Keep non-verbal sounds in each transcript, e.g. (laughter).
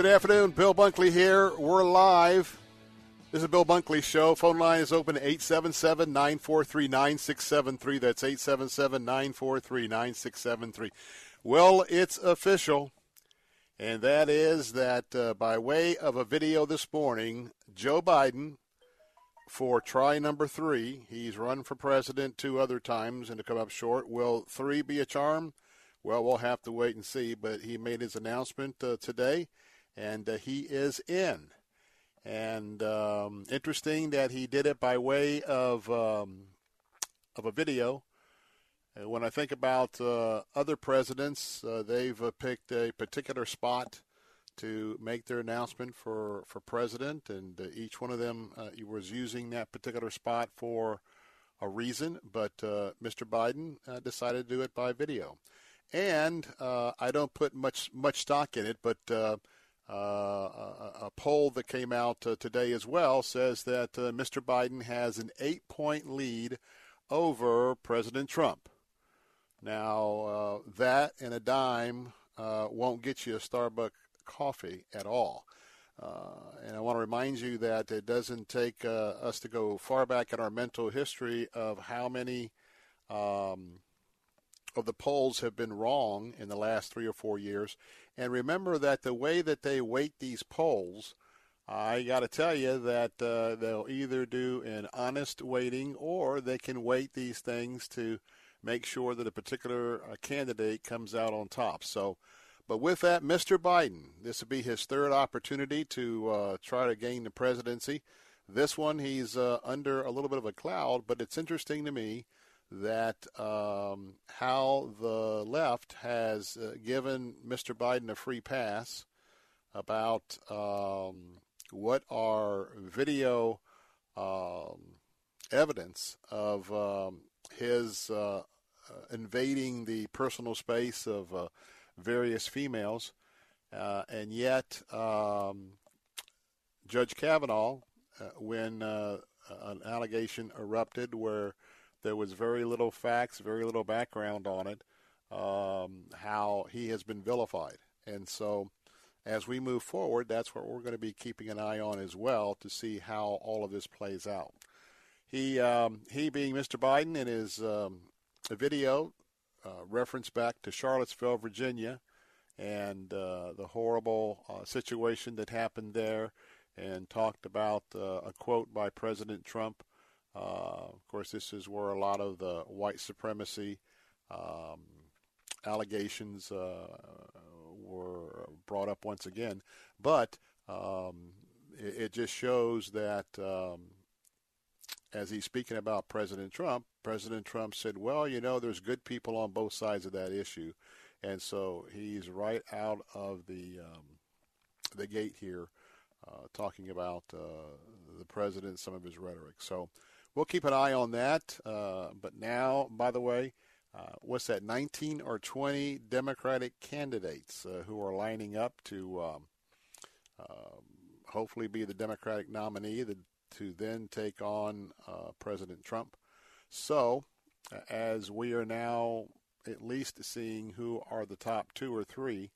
Good afternoon. Bill Bunkley here. We're live. This is Bill Bunkley Show. Phone line is open 877 943 9673. That's 877 943 9673. Well, it's official, and that is that uh, by way of a video this morning, Joe Biden, for try number three, he's run for president two other times and to come up short. Will three be a charm? Well, we'll have to wait and see, but he made his announcement uh, today and uh, he is in. And um, interesting that he did it by way of um, of a video. Uh, when I think about uh, other presidents, uh, they've uh, picked a particular spot to make their announcement for, for president, and uh, each one of them was using that particular spot for a reason. But Mr. Biden decided to do it by video, and I don't put much much stock in it, but uh, a, a, poll that came out uh, today as well says that uh, Mr. Biden has an eight point lead over President Trump. Now, uh, that and a dime uh, won't get you a Starbucks coffee at all. And I want to remind you that it doesn't take us to go far back in our mental history of how many um, of the polls have been wrong in the last three or four years. And remember that the way that they weight these polls, I got to tell you that uh, they'll either do an honest weighting or they can weight these things to make sure that a particular uh, candidate comes out on top. So, but with that, Mr. Biden, this will be his third opportunity to uh, try to gain the presidency. This one, he's uh, under a little bit of a cloud, but it's interesting to me that um, how the left has uh, given Mr. Biden a free pass about um, what are video um, evidence of um, his uh, uh, invading the personal space of uh, various females, uh, and yet um, Judge Kavanaugh, uh, when an allegation erupted where there was very little facts, very little background on it, um, how he has been vilified. And so as we move forward, that's what we're going to be keeping an eye on as well to see how all of this plays out. He, um, he being Mr. Biden in his um, video, uh, reference back to Charlottesville, Virginia, and uh, the horrible uh, situation that happened there, and talked about uh, a quote by President Trump uh, of course, this is where a lot of the white supremacy um, allegations uh, were brought up once again. But um, it, it, just shows that um, as he's speaking about President Trump, President Trump said, well, you know, there's good people on both sides of that issue. And so he's right out of the um, the gate here, uh, talking about uh, the president, some of his rhetoric. So we'll keep an eye on that. Uh, but now, by the way, uh, what's that? 19 or 20 Democratic candidates uh, who are lining up to um, um hopefully be the Democratic nominee to, to then take on uh, President Trump. So, as we are now at least seeing who are the top two or three.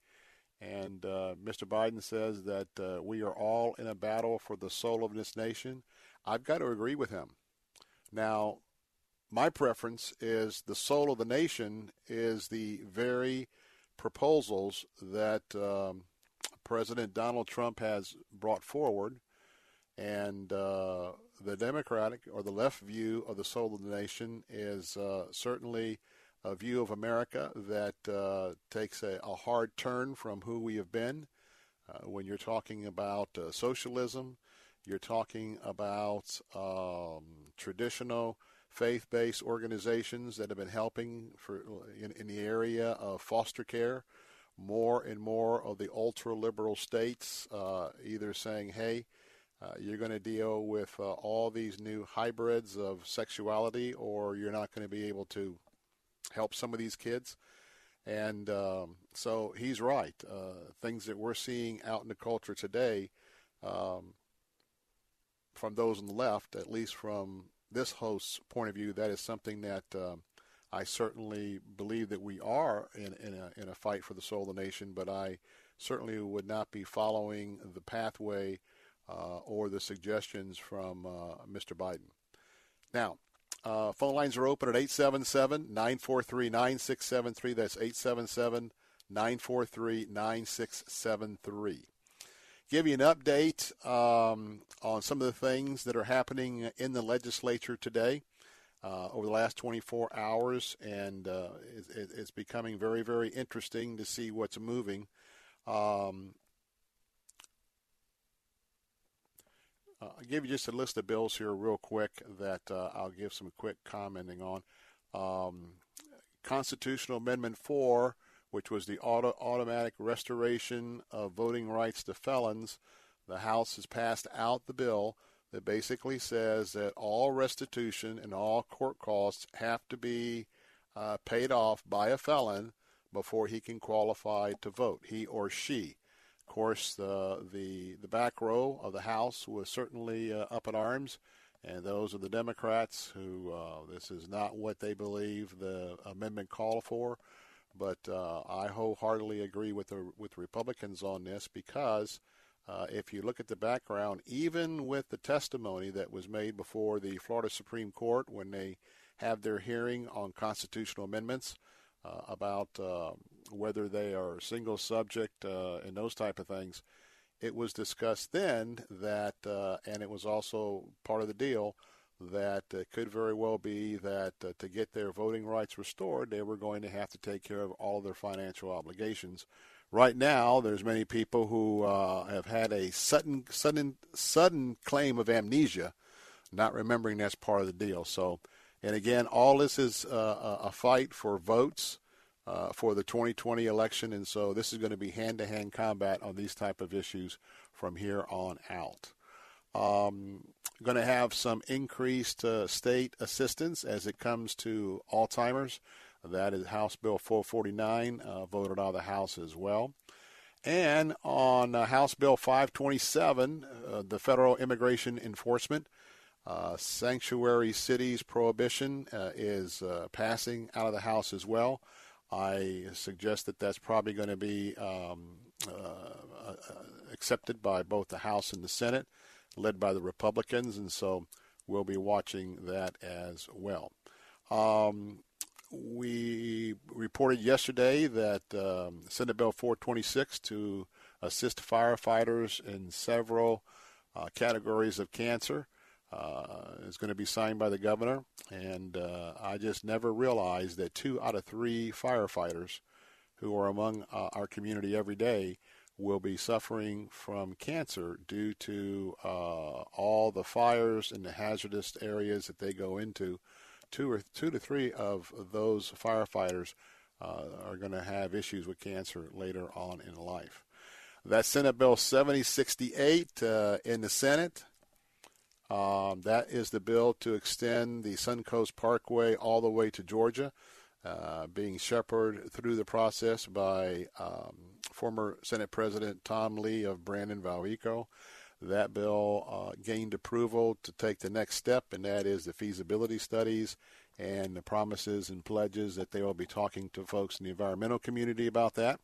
And uh, Mr. Biden says that uh, we are all in a battle for the soul of this nation. I've got to agree with him. Now, my preference is the soul of the nation is the very proposals that um, President Donald Trump has brought forward, and uh, the Democratic or the left view of the soul of the nation is uh, certainly a view of America that uh, takes a, a, hard turn from who we have been. Uh, when you're talking about uh, socialism, you're talking about um, traditional faith-based organizations that have been helping for in, in the area of foster care. More and more of the ultra-liberal states uh, either saying, "Hey, uh, you're going to deal with uh, all these new hybrids of sexuality, or you're not going to be able to help some of these kids." And um, so he's right. Uh, things that we're seeing out in the culture today, um, from those on the left, at least from this host's point of view, that is something that um, I certainly believe that we are in, in, a, in a fight for the soul of the nation, but I certainly would not be following the pathway uh, or the suggestions from uh, Mr. Biden. Now, uh, phone lines are open at 877 943 9673. That's 877 943 9673. Give you an update um, on some of the things that are happening in the legislature today. Uh, over the last 24 hours, and uh, it, it's becoming very, very interesting to see what's moving. Um, I'll give you just a list of bills here, real quick, that uh, I'll give some quick commenting on. Um, Constitutional Amendment 4, which was the auto- automatic restoration of voting rights to felons, the House has passed out the bill that basically says that all restitution and all court costs have to be uh, paid off by a felon before he can qualify to vote, he or she. Of course, the the the back row of the House was certainly uh, up in arms, and those are the Democrats who uh, this is not what they believe the amendment called for. But uh, I wholeheartedly agree with the with Republicans on this because uh, if you look at the background, even with the testimony that was made before the Florida Supreme Court when they have their hearing on constitutional amendments uh, about uh, whether they are single subject uh, and those type of things. It was discussed then that, uh, and it was also part of the deal, that it could very well be that uh, to get their voting rights restored, they were going to have to take care of all of their financial obligations. Right now, there's many people who uh, have had a sudden, sudden, sudden claim of amnesia, not remembering that's part of the deal. So, and again, all this is uh, a fight for votes uh, for the 2020 election, and so this is going to be hand-to-hand combat on these type of issues from here on out. Um, going to have some increased uh, state assistance as it comes to Alzheimer's. That is House Bill 449, uh, voted out of the House as well. And on uh, House Bill 527, uh, the federal immigration enforcement uh, sanctuary cities prohibition uh, is passing out of the House as well. I suggest that that's probably going to be um, accepted by both the House and the Senate, led by the Republicans, and so we'll be watching that as well. Um, we reported yesterday that um, Senate Bill 426 to assist firefighters in several uh, categories of cancer uh, is going to be signed by the governor. And uh, I just never realized that two out of three firefighters who are among uh, our community every day will be suffering from cancer due to uh, all the fires in the hazardous areas that they go into. Two or two to three of those firefighters uh, are going to have issues with cancer later on in life. That's Senate Bill 7068 uh, in the Senate. Um, that is the bill to extend the Suncoast Parkway all the way to Georgia, uh, being shepherded through the process by um, former Senate President Tom Lee of Brandon Valrico. That bill uh, gained approval to take the next step, and that is the feasibility studies and the promises and pledges that they will be talking to folks in the environmental community about that.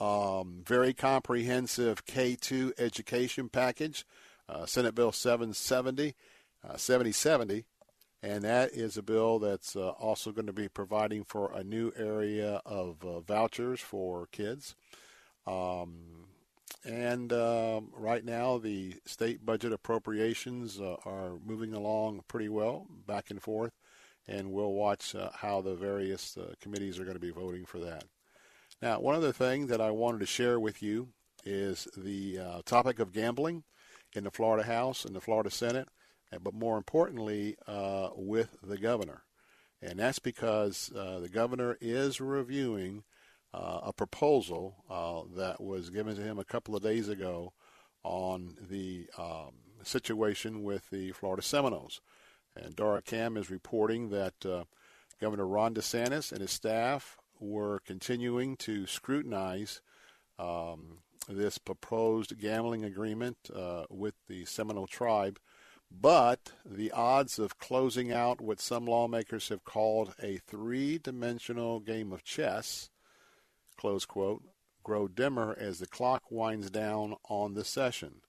Um, very comprehensive K2 education package uh, Senate Bill 770, uh, 7070, and that is a bill that's uh, also going to be providing for a new area of uh, vouchers for kids. Um, and um, right now, the state budget appropriations uh, are moving along pretty well, back and forth. and we'll watch uh, how the various uh, committees are going to be voting for that. Now, one other thing that I wanted to share with you is the topic of gambling in the Florida House and the Florida Senate, but more importantly, uh, with the governor. And that's because uh, the governor is reviewing uh, a proposal that was given to him a couple of days ago on the um, situation with the Florida Seminoles. And Dara Kam is reporting that uh, Governor Ron DeSantis and his staff were continuing to scrutinize um, this proposed gambling agreement uh, with the Seminole tribe, but the odds of closing out what some lawmakers have called a three-dimensional game of chess, close quote, grow dimmer as the clock winds down on the session.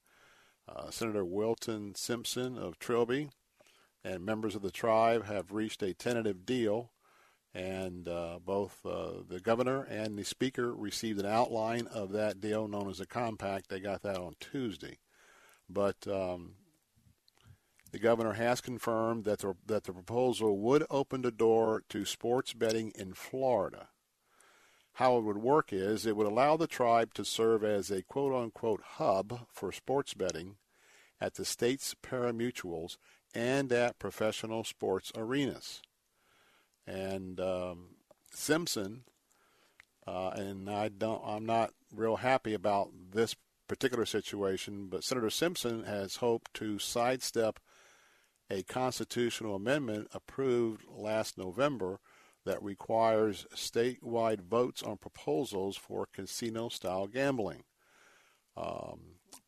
Uh, Senator Wilton Simpson of Trilby and members of the tribe have reached a tentative deal, and uh, both uh, the governor and the speaker received an outline of that deal known as a compact. They got that on Tuesday, but um, the governor has confirmed that the, that the proposal would open the door to sports betting in Florida. How it would work is it would allow the tribe to serve as a quote unquote hub for sports betting at the state's pari-mutuels and at professional sports arenas. And um, Simpson, uh, and I don't, I'm not real happy about this particular situation, but Senator Simpson has hoped to sidestep a constitutional amendment approved last November that requires statewide votes on proposals for casino-style gambling. Um,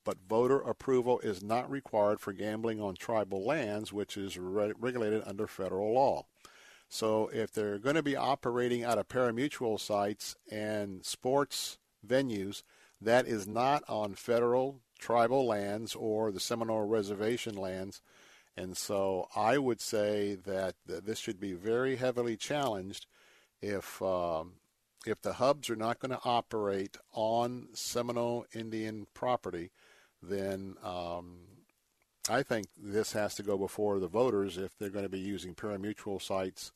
but voter approval is not required for gambling on tribal lands, which is re- regulated under federal law. So if they're going to be operating out of pari-mutuel sites and sports venues, that is not on federal tribal lands or the Seminole Reservation lands. And so I would say that this should be very heavily challenged if um, if the hubs are not going to operate on Seminole Indian property then um, I think this has to go before the voters if they're going to be using pari-mutuel sites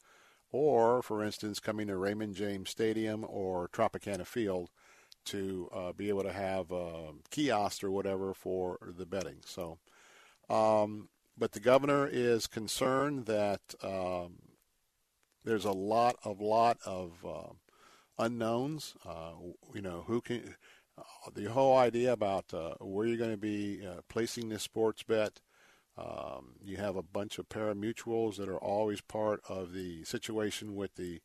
or, for instance, coming to Raymond James Stadium or Tropicana Field to uh, be able to have a kiosk or whatever for the betting. So, um, but the governor is concerned that um, there's a lot of lot of uh, unknowns. Uh, you know, who can uh, the whole idea about uh, where you're going to be uh, placing this sports bet. Um, you have a bunch of pari-mutuels that are always part of the situation with the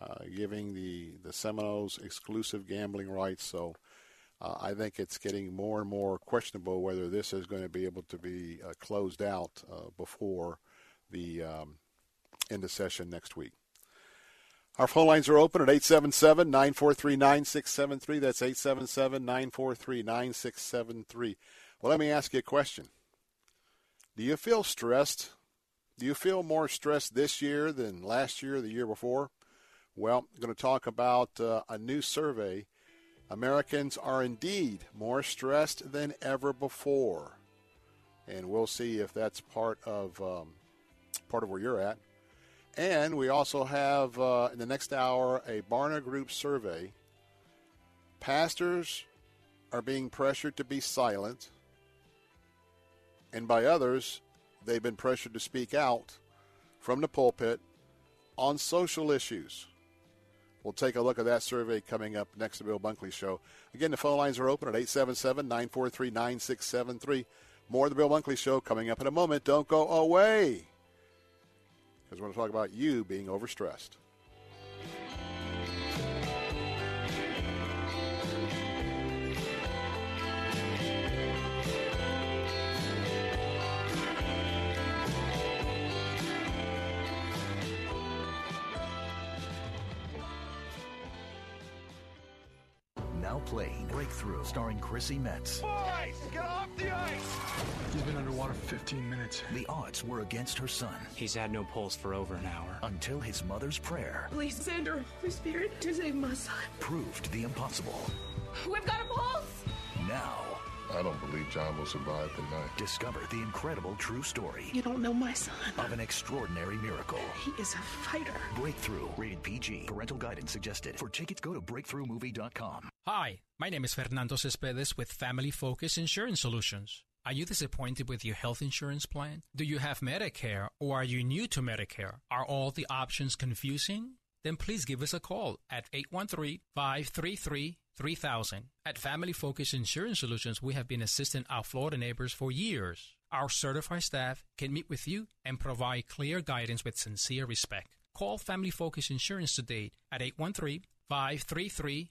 uh, giving the, the Seminoles exclusive gambling rights. So uh, I think it's getting more and more questionable whether this is going to be able to be uh, closed out before the um, end of session next week. Our phone lines are open at 877 943 9673. That's 877 943 9673. Well, let me ask you a question. Do you feel stressed? Do you feel more stressed this year than last year or the year before? Well, I'm going to talk about uh, a new survey. Americans are indeed more stressed than ever before. And we'll see if that's part of um, part of where you're at. And we also have uh, in the next hour a Barna Group survey. Pastors are being pressured to be silent, and by others, they've been pressured to speak out from the pulpit on social issues. We'll take a look at that survey coming up next to the Bill Bunkley Show. Again, the phone lines are open at 877 943 9673. More of the Bill Bunkley Show coming up in a moment. Don't go away because we're going to talk about you being overstressed. Now Breakthrough, starring Chrissy Metz. Boys, get off the ice! He's been underwater 15 minutes. The odds were against her son. He's had no pulse for over an hour. Until his mother's prayer. Please send her Holy Spirit to save my son. Proved the impossible. We've got a pulse! Now, I don't believe John will survive the night. Discover the incredible true story. You don't know my son. Of an extraordinary miracle. He is a fighter. Breakthrough. Rated PG. Parental guidance suggested. For tickets, go to breakthroughmovie.com. Hi, my name is Fernando Cespedes with Family Focus Insurance Solutions. Are you disappointed with your health insurance plan? Do you have Medicare or are you new to Medicare? Are all the options confusing? Then please give us a call at 813 533 3000. At Family Focus Insurance Solutions, we have been assisting our Florida neighbors for years. Our certified staff can meet with you and provide clear guidance with sincere respect. Call Family Focus Insurance today at 813 533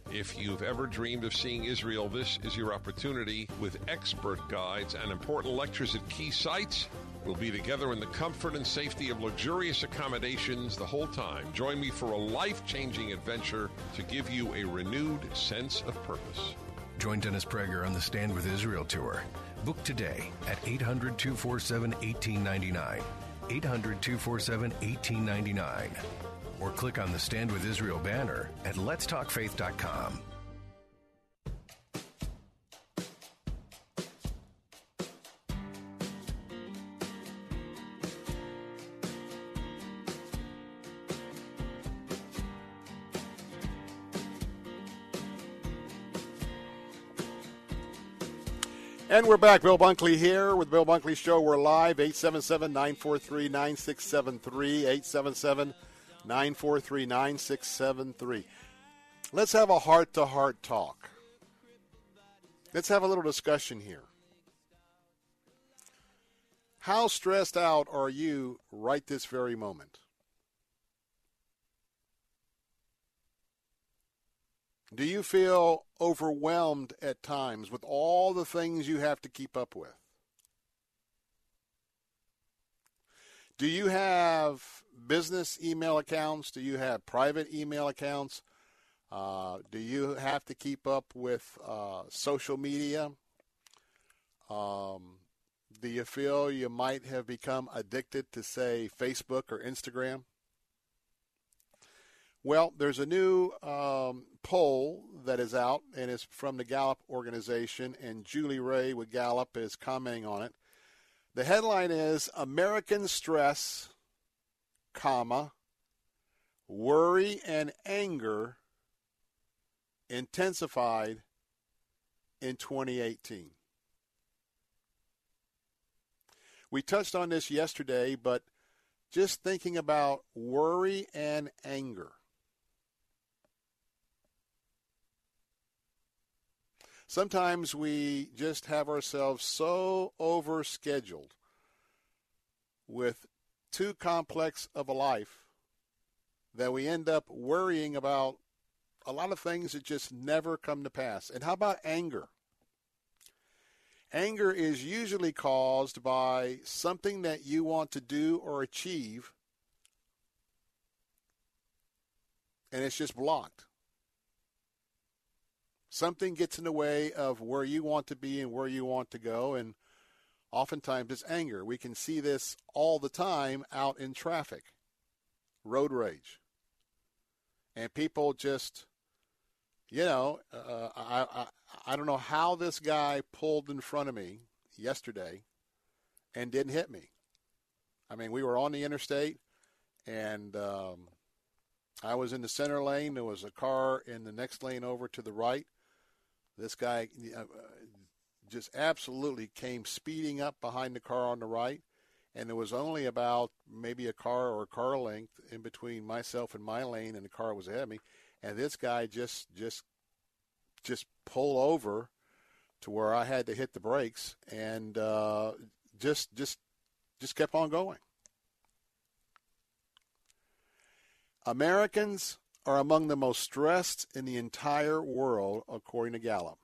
If you've ever dreamed of seeing Israel, this is your opportunity with expert guides and important lectures at key sites. We'll be together in the comfort and safety of luxurious accommodations the whole time. Join me for a life changing adventure to give you a renewed sense of purpose. Join Dennis Prager on the Stand with Israel tour. Book today at 800 247 1899. 800 247 1899. Or click on the Stand with Israel banner at letstalkfaith.com. And we're back. Bill Bunkley here with Bill Bunkley Show. We're live, 877 943 9673. 877 943 9673. Let's have a heart to heart talk. Let's have a little discussion here. How stressed out are you right this very moment? Do you feel overwhelmed at times with all the things you have to keep up with? Do you have business email accounts? Do you have private email accounts? Uh, do you have to keep up with uh, social media? Um, do you feel you might have become addicted to, say, Facebook or Instagram? Well, there's a new um, poll that is out, and it's from the Gallup organization, and Julie Ray with Gallup is commenting on it. The headline is American stress, comma, worry and anger intensified in 2018. We touched on this yesterday, but just thinking about worry and anger. Sometimes we just have ourselves so overscheduled with too complex of a life that we end up worrying about a lot of things that just never come to pass. And how about anger? Anger is usually caused by something that you want to do or achieve, and it's just blocked. Something gets in the way of where you want to be and where you want to go, and oftentimes it's anger. We can see this all the time out in traffic, road rage. And people just, you know, uh, I, I, I don't know how this guy pulled in front of me yesterday and didn't hit me. I mean, we were on the interstate, and um, I was in the center lane. There was a car in the next lane over to the right. This guy uh, just absolutely came speeding up behind the car on the right, and there was only about maybe a car or a car length in between myself and my lane, and the car was ahead of me. And this guy just just just pull over to where I had to hit the brakes, and uh, just just just kept on going. Americans are among the most stressed in the entire world, according to Gallup.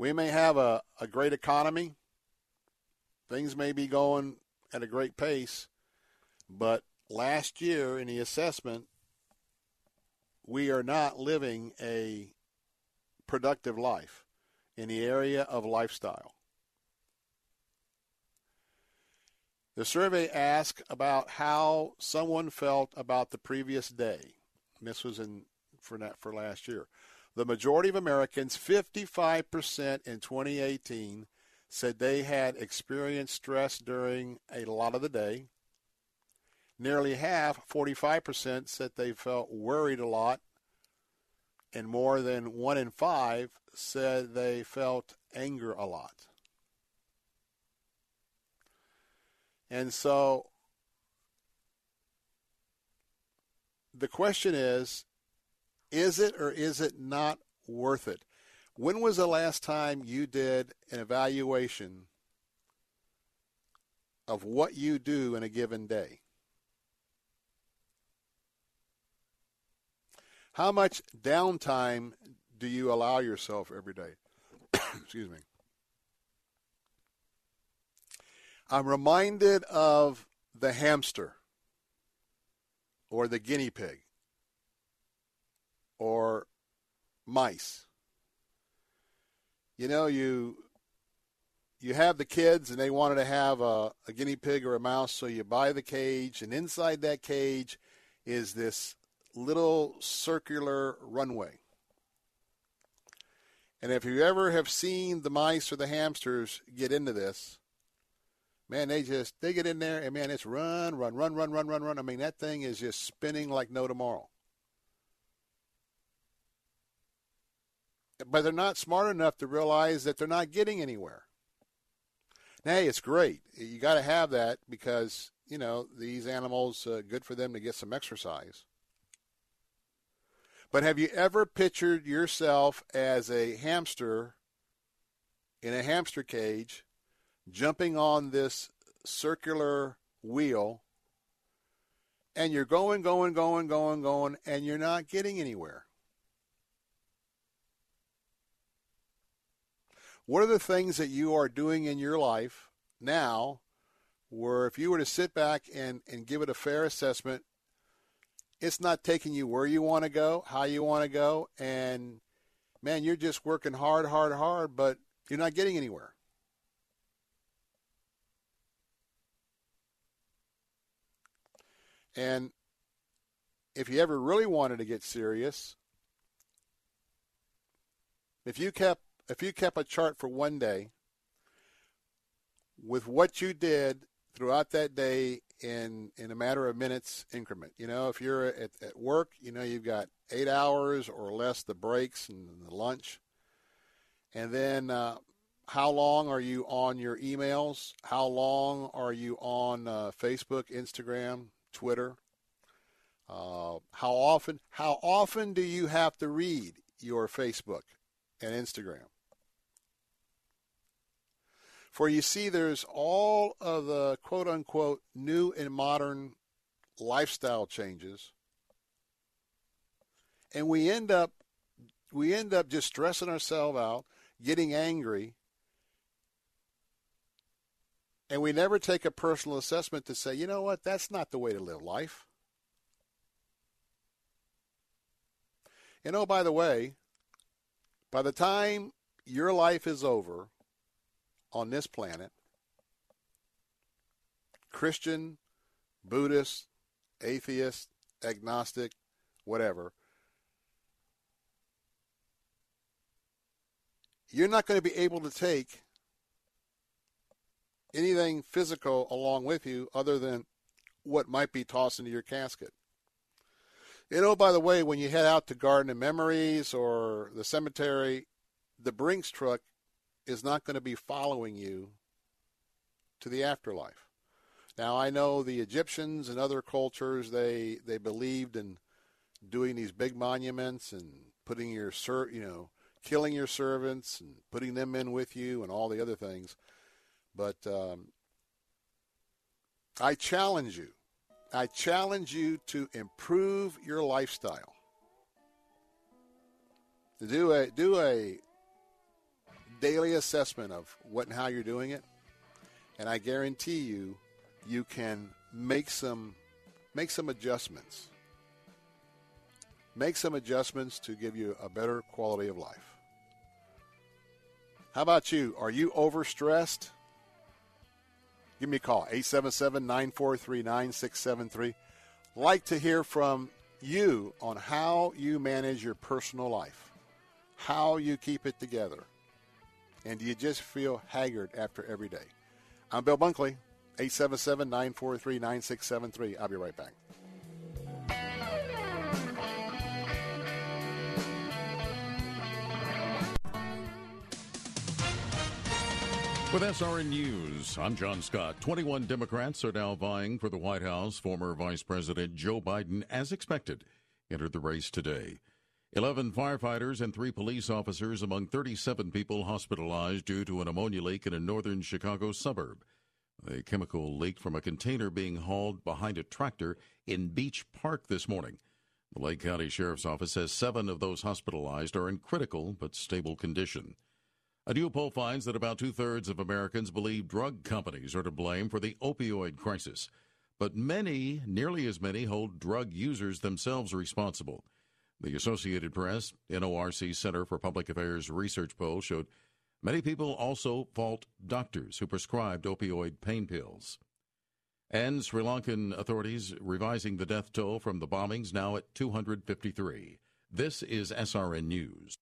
We may have a, a great economy. Things may be going at a great pace. But last year in the assessment, we are not living a productive life in the area of lifestyle. The survey asked about how someone felt about the previous day. This was in for for last year. The majority of Americans, 55% in 2018, said they had experienced stress during a lot of the day. Nearly half, 45%, said they felt worried a lot. And more than one in five said they felt anger a lot. And so the question is is it or is it not worth it? When was the last time you did an evaluation of what you do in a given day? How much downtime do you allow yourself every day? (coughs) Excuse me. I'm reminded of the hamster or the guinea pig or mice. You know, you you have the kids and they wanted to have a, a guinea pig or a mouse, so you buy the cage, and inside that cage is this little circular runway. And if you ever have seen the mice or the hamsters get into this, man, they just they get in there and man, it's run, run, run, run, run, run, run. I mean, that thing is just spinning like no tomorrow. But they're not smart enough to realize that they're not getting anywhere. Now, hey, it's great. You got to have that because you know these animals. Uh, good for them to get some exercise. But have you ever pictured yourself as a hamster in a hamster cage, jumping on this circular wheel, and you're going, going, going, going, going, and you're not getting anywhere? What are the things that you are doing in your life now where if you were to sit back and, and give it a fair assessment, it's not taking you where you want to go, how you want to go, and man, you're just working hard, hard, hard, but you're not getting anywhere. And if you ever really wanted to get serious, if you kept if you kept a chart for one day with what you did throughout that day in in a matter of minutes increment. You know, if you're at, at work, you know you've got eight hours or less the breaks and the lunch, and then uh, how long are you on your emails? How long are you on uh, Facebook, Instagram, Twitter? Uh, how often? How often do you have to read your Facebook and Instagram? For you see, there's all of the quote unquote new and modern lifestyle changes. And we end up we end up just stressing ourselves out, getting angry, and we never take a personal assessment to say, you know what, that's not the way to live life. And oh, by the way, by the time your life is over, on this planet, Christian, Buddhist, atheist, agnostic, whatever, you're not going to be able to take anything physical along with you other than what might be tossed into your casket. You oh, know, by the way, when you head out to Garden of Memories or the cemetery, the Brinks truck is not going to be following you to the afterlife. Now I know the Egyptians and other cultures they they believed in doing these big monuments and putting your ser- you know killing your servants and putting them in with you and all the other things. But um, I challenge you. I challenge you to improve your lifestyle. To Do a do a daily assessment of what and how you're doing it, and I guarantee you, you can make some make some adjustments. Make some adjustments to give you a better quality of life. How about you? Are you overstressed? Give me a call, 877 943 9673. Like to hear from you on how you manage your personal life, how you keep it together, and do you just feel haggard after every day? I'm Bill Bunkley, 877 943 9673. I'll be right back. With SRN News, I'm John Scott. 21 Democrats are now vying for the White House. Former Vice President Joe Biden, as expected, entered the race today. 11 firefighters and three police officers among 37 people hospitalized due to an ammonia leak in a northern Chicago suburb. The chemical leaked from a container being hauled behind a tractor in Beach Park this morning. The Lake County Sheriff's Office says seven of those hospitalized are in critical but stable condition. A new poll finds that about two thirds of Americans believe drug companies are to blame for the opioid crisis. But many, nearly as many, hold drug users themselves responsible. The Associated Press NORC Center for Public Affairs research poll showed many people also fault doctors who prescribed opioid pain pills. And Sri Lankan authorities revising the death toll from the bombings now at 253. This is SRN News.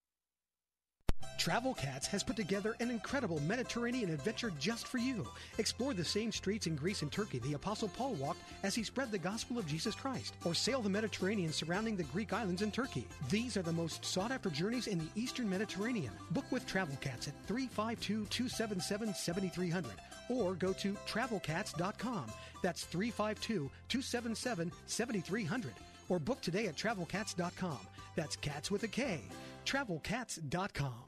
Travel Kats has put together an incredible Mediterranean adventure just for you. Explore the same streets in Greece and Turkey the Apostle Paul walked as he spread the gospel of Jesus Christ, or sail the Mediterranean surrounding the Greek islands in Turkey. These are the most sought after journeys in the Eastern Mediterranean. Book with Travel Kats at 352 277 7300 or go to travelkats.com. That's 352 277 7300 or book today at travelkats.com. That's cats with a K. Travelkats.com.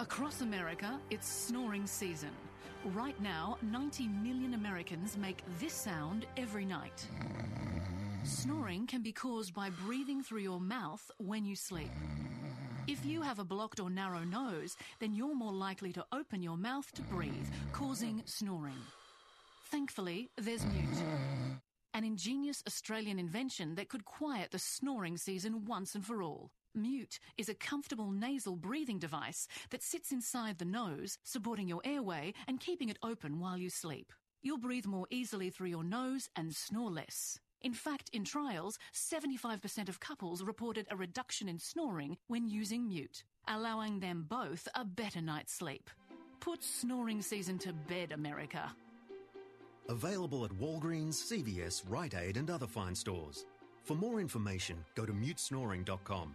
Across America, it's snoring season. Right now, 90 million Americans make this sound every night. Snoring can be caused by breathing through your mouth when you sleep. If you have a blocked or narrow nose, then you're more likely to open your mouth to breathe, causing snoring. Thankfully, there's Mute, an ingenious Australian invention that could quiet the snoring season once and for all. Mute is a comfortable nasal breathing device that sits inside the nose, supporting your airway and keeping it open while you sleep. You'll breathe more easily through your nose and snore less. In fact, in trials, 75% of couples reported a reduction in snoring when using Mute, allowing them both a better night's sleep. Put snoring season to bed, America. Available at Walgreens, CVS, Rite Aid, and other fine stores. For more information, go to mutesnoring.com.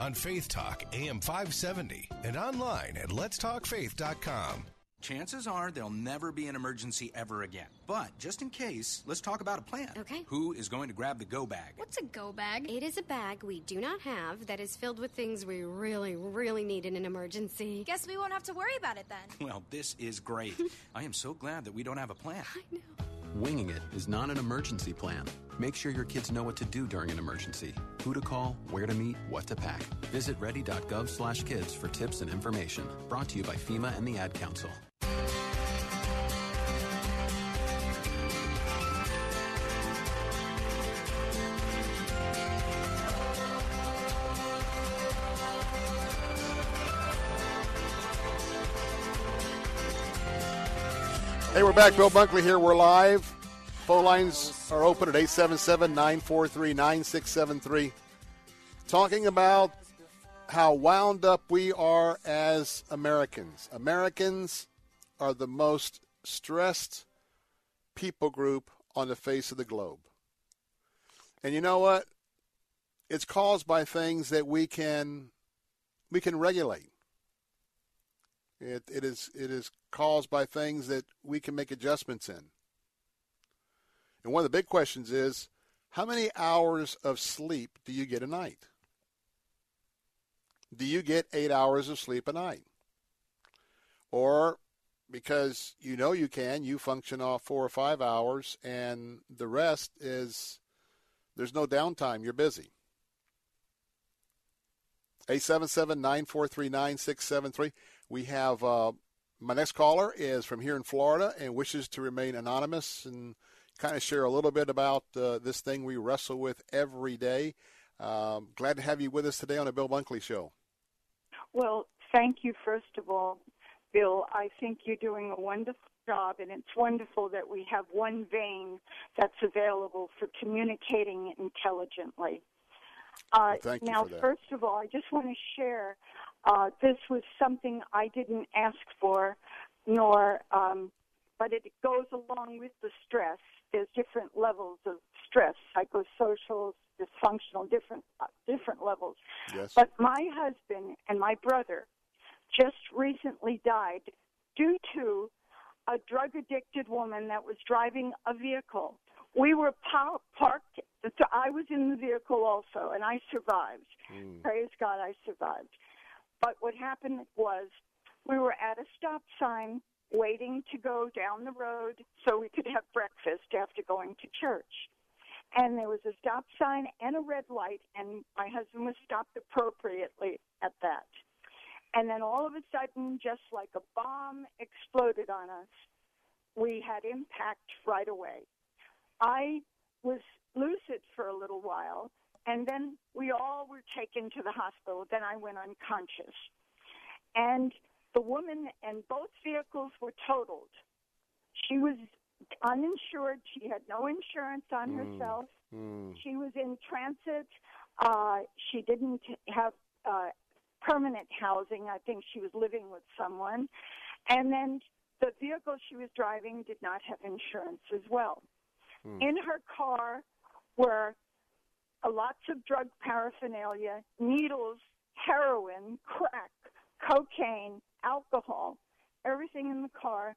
on Faith Talk AM 570 and online at letstalkfaith.com. Chances are there'll never be an emergency ever again. But just in case, let's talk about a plan. Okay. Who is going to grab the go bag? What's a go bag? It is a bag we do not have that is filled with things we really, really need in an emergency. Guess we won't have to worry about it then. Well, this is great. (laughs) I am so glad that we don't have a plan. I know. Winging it is not an emergency plan. Make sure your kids know what to do during an emergency, who to call, where to meet, what to pack. Visit ready.gov/kids for tips and information. Brought to you by FEMA and the Ad Council. Hey, we're back. Bill Bunkley here. We're live. Phone lines are open at 877 943 9673. Talking about how wound up we are as Americans. Americans are the most stressed people group on the face of the globe. And you know what? It's caused by things that we can we can regulate. It, it is it is caused by things that we can make adjustments in. And one of the big questions is, how many hours of sleep do you get a night? Do you get eight hours of sleep a night? Or because you know you can, you function off four or five hours, and the rest is there's no downtime. You're busy. 877 943 9673. We have uh, my next caller is from here in Florida and wishes to remain anonymous and kind of share a little bit about uh, this thing we wrestle with every day. Um, glad to have you with us today on the Bill Bunkley Show. Well, thank you, first of all, Bill. I think you're doing a wonderful job, and it's wonderful that we have one vein that's available for communicating intelligently. Uh, Thank you now, for that. first of all, I just want to share uh, this was something I didn't ask for, nor, um, but it goes along with the stress. There's different levels of stress, psychosocial, dysfunctional, different uh, different levels. Yes. But my husband and my brother just recently died due to a drug addicted woman that was driving a vehicle. We were pa- parked. I was in the vehicle also, and I survived. Praise God, I survived. But what happened was we were at a stop sign waiting to go down the road so we could have breakfast after going to church. And there was a stop sign and a red light, and my husband was stopped appropriately at that. And then all of a sudden, just like a bomb exploded on us, we had impact right away. I was lucid for a little while, and then we all were taken to the hospital. Then I went unconscious. And the woman and both vehicles were totaled. She was uninsured. She had no insurance on herself. She was in transit. Uh, she didn't have uh, permanent housing. I think she was living with someone. And then the vehicle she was driving did not have insurance as well. In her car were lots of drug paraphernalia, needles, heroin, crack, cocaine, alcohol, everything in the car.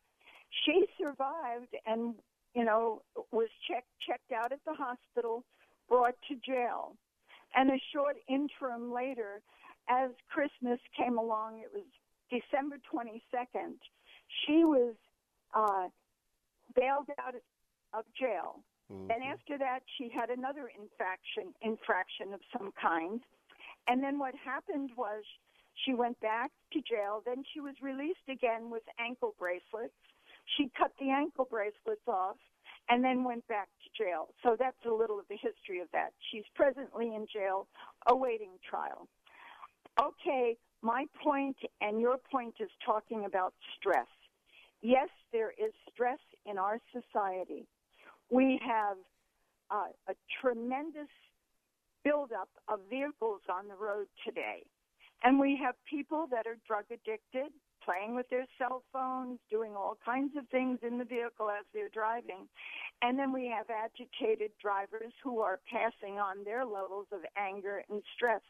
She survived and, you know, was checked checked out at the hospital, brought to jail. And a short interim later, as Christmas came along, it was December 22nd, she was uh, bailed out of jail. Then mm-hmm. after that, she had another infraction, infraction of some kind. And then what happened was she went back to jail. Then she was released again with ankle bracelets. She cut the ankle bracelets off and then went back to jail. So that's a little of the history of that. She's presently in jail awaiting trial. Okay, my point and your point is talking about stress. Yes, there is stress in our society. We have uh, a tremendous buildup of vehicles on the road today. And we have people that are drug addicted, playing with their cell phones, doing all kinds of things in the vehicle as they're driving. And then we have agitated drivers who are passing on their levels of anger and stress.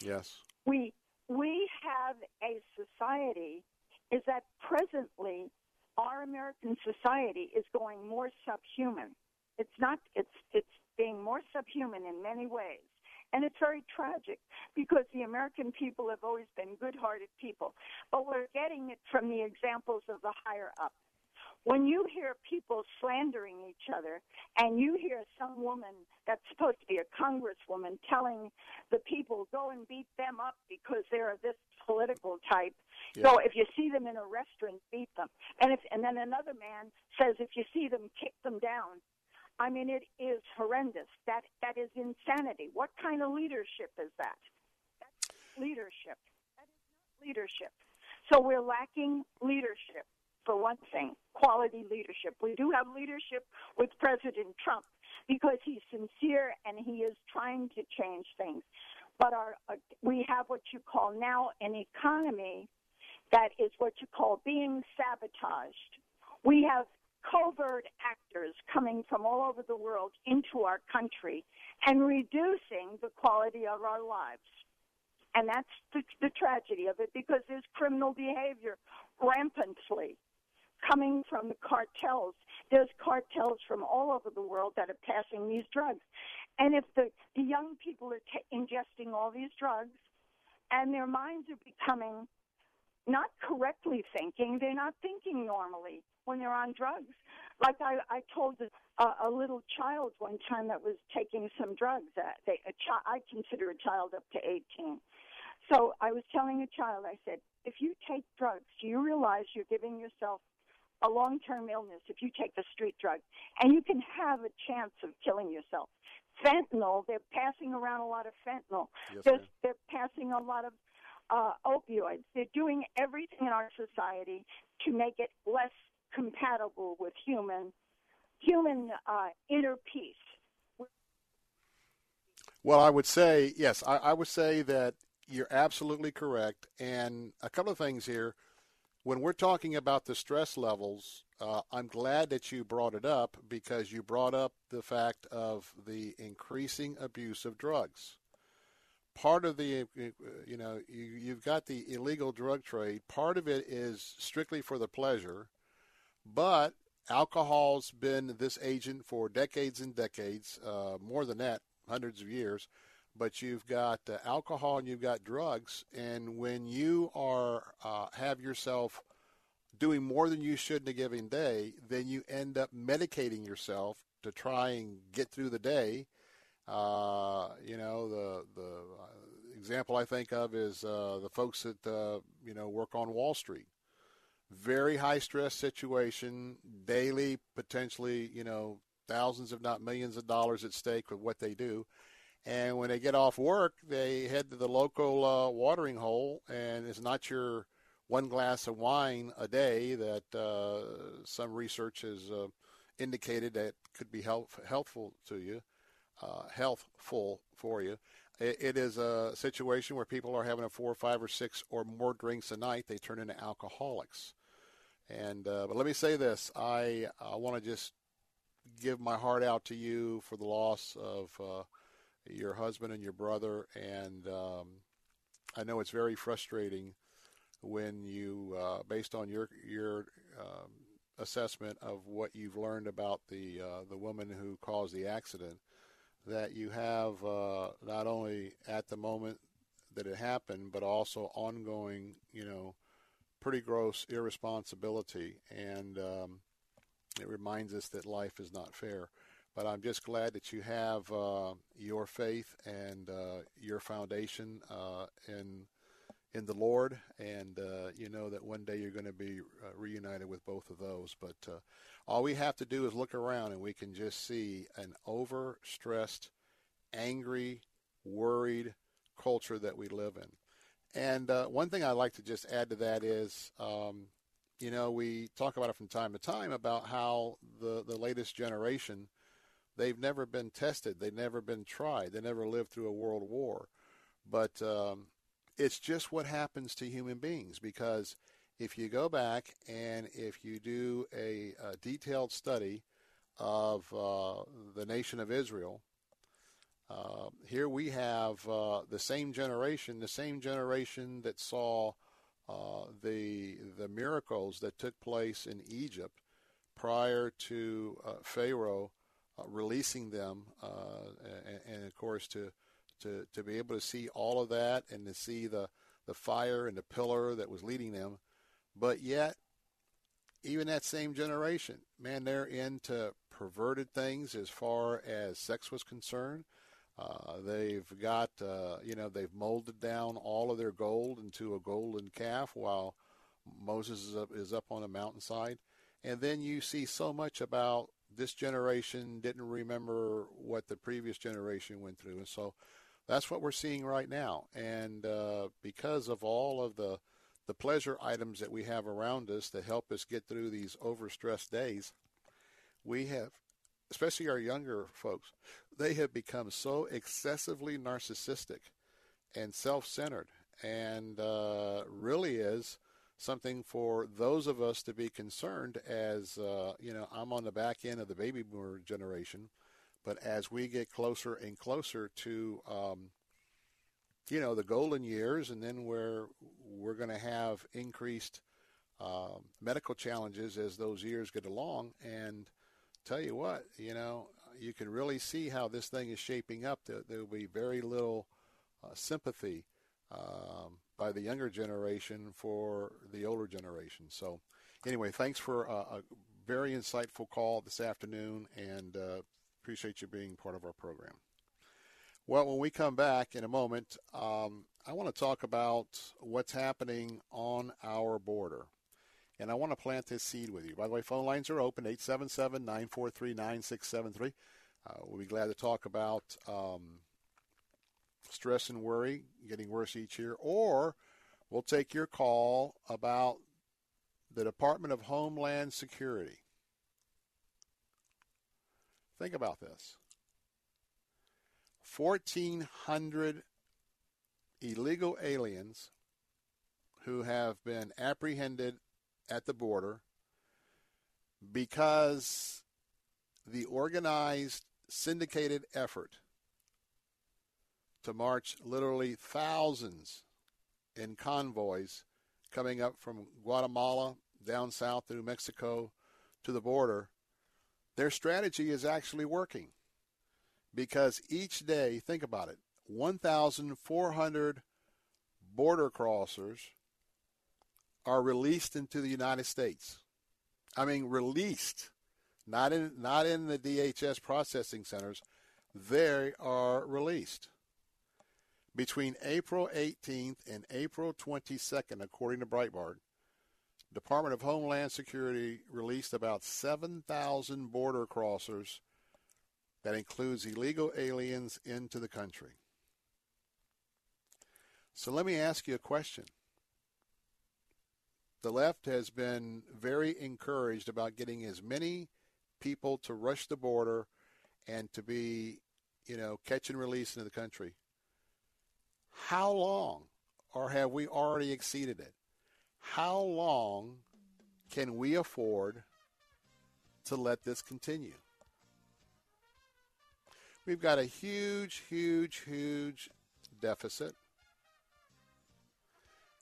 Yes. We we have a society is that presently our American society is going more subhuman. It's not it's it's being more subhuman in many ways. And it's very tragic because the American people have always been good hearted people. But we're getting it from the examples of the higher up. When you hear people slandering each other and you hear some woman that's supposed to be a congresswoman telling the people go and beat them up because they're of this political type. So if you see them in a restaurant, beat them. And if and then another man says if you see them, kick them down. I mean, it is horrendous. That that is insanity. What kind of leadership is that? That's leadership. That is not leadership. So we're lacking leadership for one thing, quality leadership. We do have leadership with President Trump because he's sincere and he is trying to change things. But our, uh, we have what you call now an economy that is what you call being sabotaged. We have covert actors coming from all over the world into our country and reducing the quality of our lives. And that's the, the tragedy of it because there's criminal behavior rampantly coming from the cartels. There's cartels from all over the world that are passing these drugs. And if the, the young people are t- ingesting all these drugs and their minds are becoming not correctly thinking, they're not thinking normally when they're on drugs. Like I, I told a, a little child one time that was taking some drugs. Uh, they, a chi- I consider a child up to 18. So I was telling a child, I said, if you take drugs, do you realize you're giving yourself a long-term illness if you take a street drug, and you can have a chance of killing yourself. Fentanyl, they're passing around a lot of fentanyl. Yes, they're, they're passing a lot of uh, opioids. They're doing everything in our society to make it less compatible with human human uh, inner peace. Well, I would say yes. I, I would say that you're absolutely correct. And a couple of things here. When we're talking about the stress levels, uh, I'm glad that you brought it up because you brought up the fact of the increasing abuse of drugs. Part of the, you know, you, you've got the illegal drug trade. Part of it is strictly for the pleasure, but alcohol's been this agent for decades and decades, uh, more than that, hundreds of years but you've got uh, alcohol and you've got drugs. And when you are uh, have yourself doing more than you should in a given day, then you end up medicating yourself to try and get through the day. Uh, you know, the the uh, example I think of is uh, the folks that you know work on Wall Street. Very high stress situation, daily, potentially, you know, thousands, if not millions of dollars at stake with what they do and when they get off work, they head to the local uh, watering hole, and it's not your one glass of wine a day that uh, some research has uh, indicated that could be help, helpful to you, uh, healthful for you. It, it is a situation where people are having a four, five, or six or more drinks a night. They turn into alcoholics. And uh, but let me say this: I I want to just give my heart out to you for the loss of uh, your husband and your brother, and um, I know it's very frustrating when you, uh, based on your your um, assessment of what you've learned about the uh, the woman who caused the accident, that you have uh, not only at the moment that it happened, but also ongoing, you know, pretty gross irresponsibility, and um, it reminds us that life is not fair. But I'm just glad that you have uh, your faith and uh, your foundation uh, in in the Lord, and uh, you know that one day you're going to be uh, reunited with both of those. But all we have to do is look around, and we can just see an overstressed, angry, worried culture that we live in. And one thing I'd like to just add to that is. Um, you know, we talk about it from time to time about how the, the latest generation they've never been tested. They've never been tried. They never lived through a world war. But um, it's just what happens to human beings because if you go back and if you do a, a detailed study of uh, the nation of Israel, uh, here we have uh, the same generation, the same generation that saw uh, the the miracles that took place in Egypt prior to uh, Pharaoh uh, releasing them, uh, and, and, of course to, to to be able to see all of that and to see the the fire and the pillar that was leading them, but yet even that same generation, man, they're into perverted things as far as sex was concerned. Uh, they've got, uh, you know, they've molded down all of their gold into a golden calf while Moses is up, is up on a mountainside. And then you see so much about this generation didn't remember what the previous generation went through. And so that's what we're seeing right now. And uh, because of all of the, the pleasure items that we have around us that help us get through these overstressed days, we have, especially our younger folks, they have become so excessively narcissistic and self-centered, and uh, really is something for those of us to be concerned. As uh, you know, I'm on the back end of the baby boomer generation, but as we get closer and closer to um, you know the golden years, and then where we're going to have increased uh, medical challenges as those years get along. And tell you what, you know, you can really see how this thing is shaping up. There, there will be very little uh, sympathy um, by the younger generation for the older generation. So, anyway, thanks for a, a very insightful call this afternoon, and uh, appreciate you being part of our program. Well, when we come back in a moment, um, I want to talk about what's happening on our border. And I want to plant this seed with you. By the way, phone lines are open 877 943 9673. Uh, we'll be glad to talk about um, stress and worry getting worse each year, or we'll take your call about the Department of Homeland Security. Think about this. 1,400 illegal aliens who have been apprehended at the border because the organized syndicated effort to march literally thousands in convoys coming up from Guatemala down south through Mexico to the border, their strategy is actually working because each day, think about it, 1,400 border crossers are released into the United States. I mean, released, not in not in the DHS processing centers. They are released between April 18th and April 22nd, according to Breitbart. Department of Homeland Security released about 7,000 border crossers that includes illegal aliens into the country. So let me ask you a question. The left has been very encouraged about getting as many people to rush the border and to be, you know, catch and release into the country. How long, or have we already exceeded it? How long can we afford to let this continue? We've got a huge, huge, huge deficit.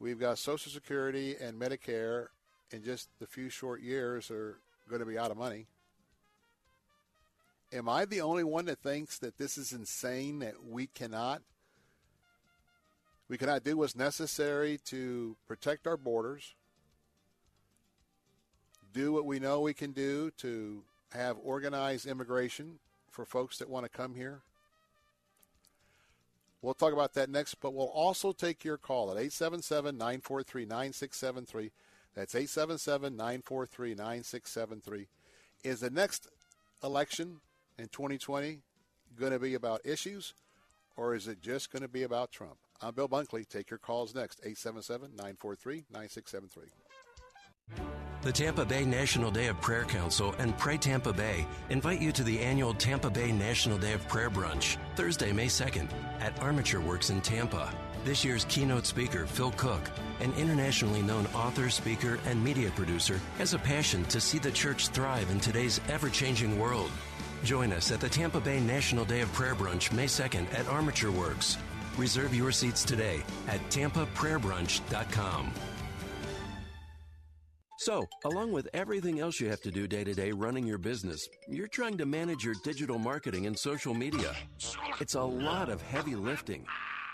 We've got Social Security and Medicare in just the few short years are going to be out of money. Am I the only one that thinks that this is insane that we cannot we cannot do what's necessary to protect our borders, do what we know we can do to have organized immigration for folks that want to come here. We'll talk about that next, but we'll also take your call at 877 943 9673. That's 877 943 9673. Is the next election in 2020 going to be about issues, or is it just going to be about Trump? I'm Bill Bunkley. Take your calls next, 877 943 9673. The Tampa Bay National Day of Prayer Council and Pray Tampa Bay invite you to the annual Tampa Bay National Day of Prayer Brunch, Thursday, May 2nd, at Armature Works in Tampa. This year's keynote speaker, Phil Cooke, an internationally known author, speaker, and media producer, has a passion to see the church thrive in today's ever changing world. Join us at the Tampa Bay National Day of Prayer Brunch, May 2nd, at Armature Works. Reserve your seats today at tampaprayerbrunch.com. So, along with everything else you have to do day to day running your business, you're trying to manage your digital marketing and social media. It's a lot of heavy lifting.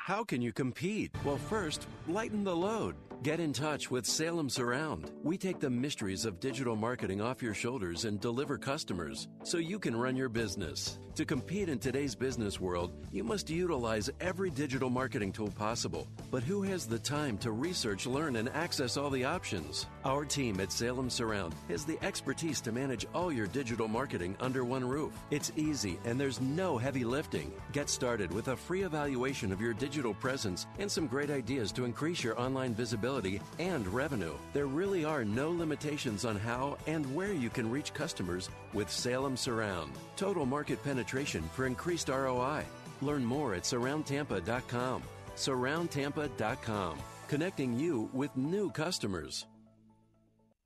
How can you compete? Well, first, lighten the load. Get in touch with Salem Surround. We take the mysteries of digital marketing off your shoulders and deliver customers so you can run your business. To compete in today's business world, you must utilize every digital marketing tool possible. But who has the time to research, learn, and access all the options? Our team at Salem Surround has the expertise to manage all your digital marketing under one roof. It's easy and there's no heavy lifting. Get started with a free evaluation of your digital presence and some great ideas to increase your online visibility and revenue. There really are no limitations on how and where you can reach customers with Salem Surround. Total market penetration for increased ROI. Learn more at surroundtampa.com. Surroundtampa.com, connecting you with new customers.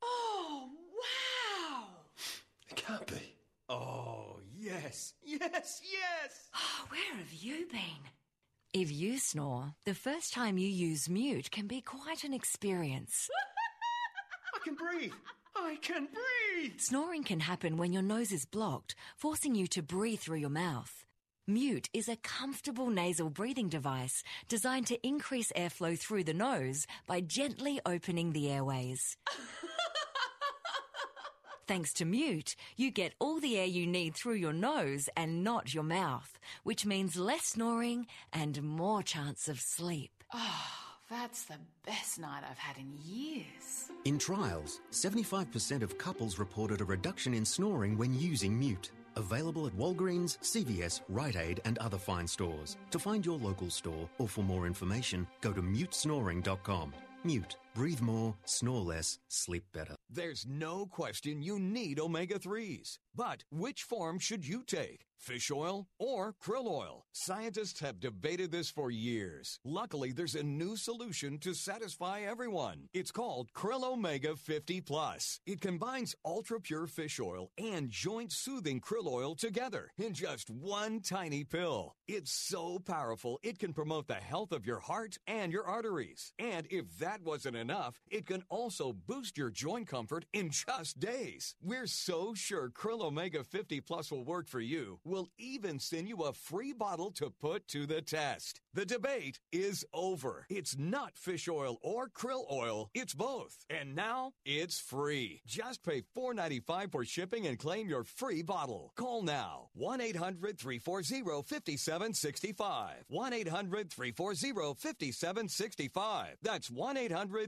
Oh, wow! It can't be. Oh, yes, yes, yes! Oh, where have you been? If you snore, the first time you use mute can be quite an experience. (laughs) I can breathe! I can breathe! Snoring can happen when your nose is blocked, forcing you to breathe through your mouth. Mute is a comfortable nasal breathing device designed to increase airflow through the nose by gently opening the airways. (laughs) Thanks to Mute, you get all the air you need through your nose and not your mouth, which means less snoring and more chance of sleep. Oh, that's the best night I've had in years. In trials, 75% of couples reported a reduction in snoring when using Mute. Available at Walgreens, CVS, Rite Aid, and other fine stores. To find your local store or for more information, go to mutesnoring.com. Mute. Breathe more, snore less, sleep better. There's no question you need omega 3s. But which form should you take? Fish oil or krill oil? Scientists have debated this for years. Luckily, there's a new solution to satisfy everyone. It's called Krill Omega 50 Plus. It combines ultra pure fish oil and joint soothing krill oil together in just one tiny pill. It's so powerful, it can promote the health of your heart and your arteries. And if that wasn't enough, it can also boost your joint comfort in just days. We're so sure Krill Omega 50 Plus will work for you. We'll even send you a free bottle to put to the test. The debate is over. It's not fish oil or krill oil, it's both. And now it's free. Just pay $4.95 for shipping and claim your free bottle. Call now 1 800 340 5765. 1 800 340 5765. That's 1 800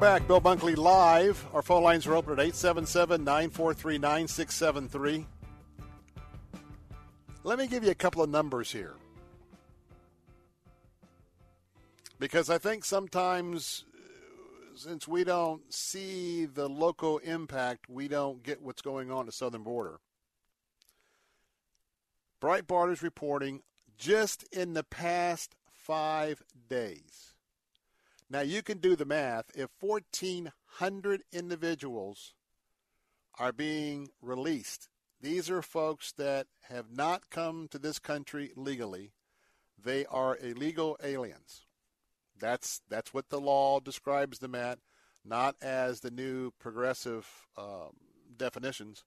back. Bill Bunkley live. Our phone lines are open at 877 943 9673. Let me give you a couple of numbers here. Because I think sometimes, uh, since we don't see the local impact, we don't get what's going on at the southern border. Breitbart is reporting just in the past five days. Now you can do the math. If 1,400 individuals are being released, these are folks that have not come to this country legally. They are illegal aliens. That's that's what the law describes them at, not as the new progressive um, definitions.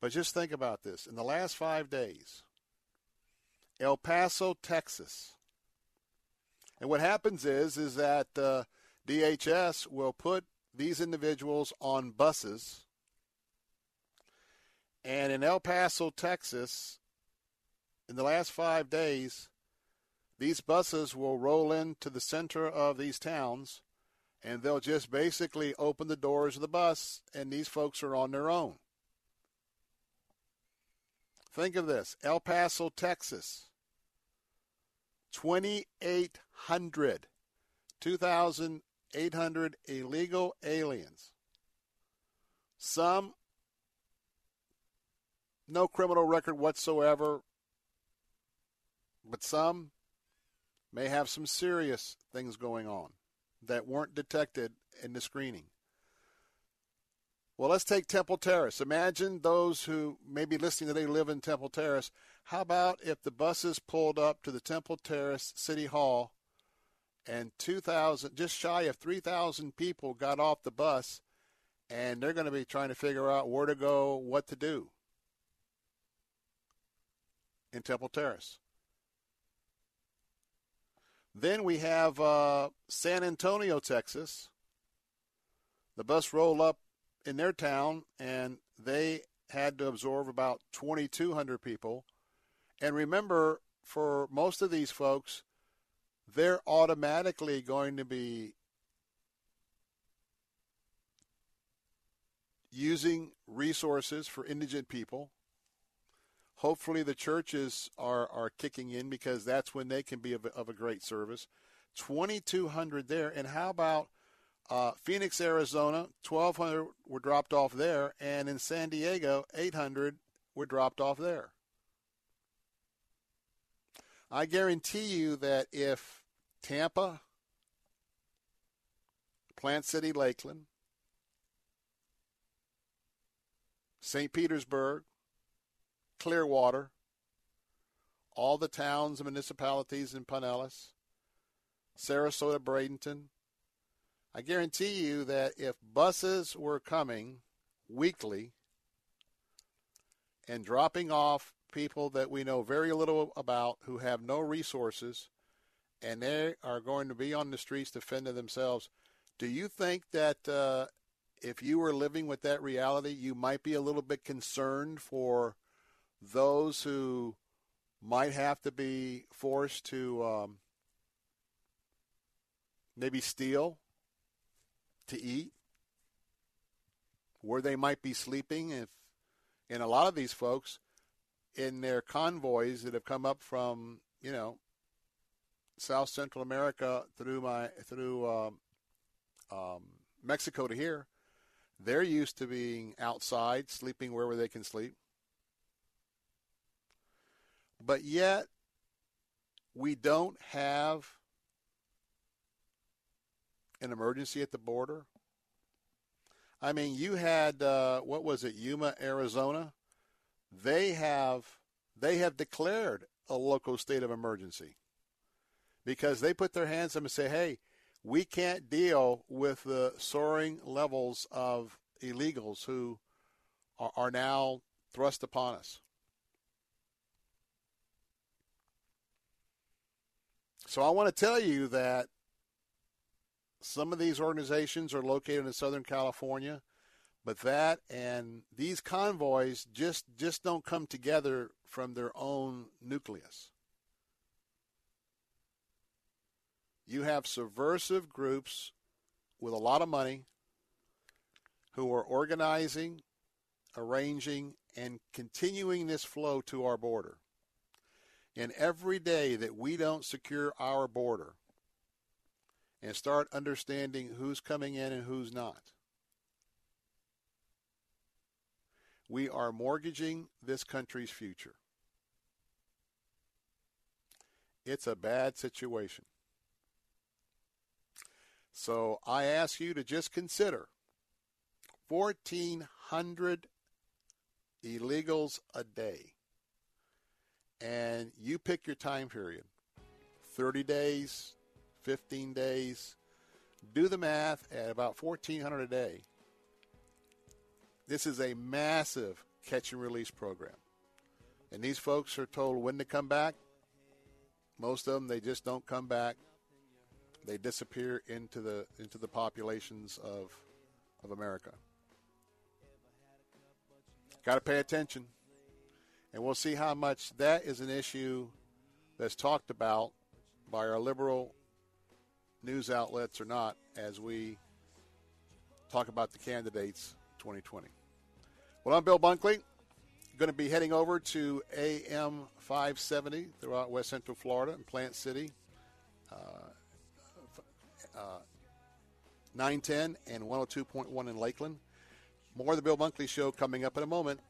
But just think about this: in the last five days, El Paso, Texas, and what happens is is that uh, DHS will put these individuals on buses. And in El Paso, Texas, in the last five days, these buses will roll into the center of these towns and they'll just basically open the doors of the bus and these folks are on their own. Think of this El Paso, Texas. 2,800, 2,800 illegal aliens. Some no criminal record whatsoever, but some may have some serious things going on. that weren't detected in the screening. Well, let's take Temple Terrace. Imagine those who may be listening today live in Temple Terrace. How about if the buses pulled up to the Temple Terrace City Hall and 2,000, just shy of 3,000 people got off the bus and they're going to be trying to figure out where to go, what to do in Temple Terrace. Then we have uh, San Antonio, Texas. The bus rolled up in their town, and they had to absorb about 2,200 people. And remember, for most of these folks, they're automatically going to be using resources for indigent people. Hopefully, the churches are, are kicking in because that's when they can be of, of a great service. 2,200 there. And how about uh, Phoenix, Arizona, 1,200 were dropped off there, and in San Diego, 800 were dropped off there. I guarantee you that if Tampa, Plant City, Lakeland, St. Petersburg, Clearwater, all the towns and municipalities in Pinellas, Sarasota, Bradenton, I guarantee you that if buses were coming weekly and dropping off people that we know very little about who have no resources and they are going to be on the streets defending themselves, do you think that uh, if you were living with that reality, you might be a little bit concerned for those who might have to be forced to um, maybe steal to eat, where they might be sleeping. If and a lot of these folks in their convoys that have come up from you know South Central America through my through um, um, Mexico to here, they're used to being outside, sleeping wherever they can sleep. But yet, we don't have an emergency at the border. I mean, you had uh, what was it, Yuma, Arizona? They have they have declared a local state of emergency because they put their hands up and say, "Hey, we can't deal with the soaring levels of illegals who are, are now thrust upon us." So I want to tell you that some of these organizations are located in Southern California, but that and these convoys just just don't come together from their own nucleus. You have subversive groups with a lot of money who are organizing, arranging, and continuing this flow to our border. And every day that we don't secure our border, and start understanding who's coming in and who's not. We are mortgaging this country's future. It's a bad situation. So I ask you to just consider 1,400 illegals a day. And you pick your time period 30 days, 15 days. Do the math at about 1400 a day. This is a massive catch and release program. And these folks are told when to come back. Most of them they just don't come back. They disappear into the into the populations of of America. Got to pay attention. And we'll see how much that is an issue that's talked about by our liberal news outlets or not as we talk about the candidates 2020. Well, I'm Bill Bunkley. Going to be heading over to AM 570 throughout West Central Florida and Plant City, uh, uh, 910 and 102.1 in Lakeland. More of the Bill Bunkley Show coming up in a moment.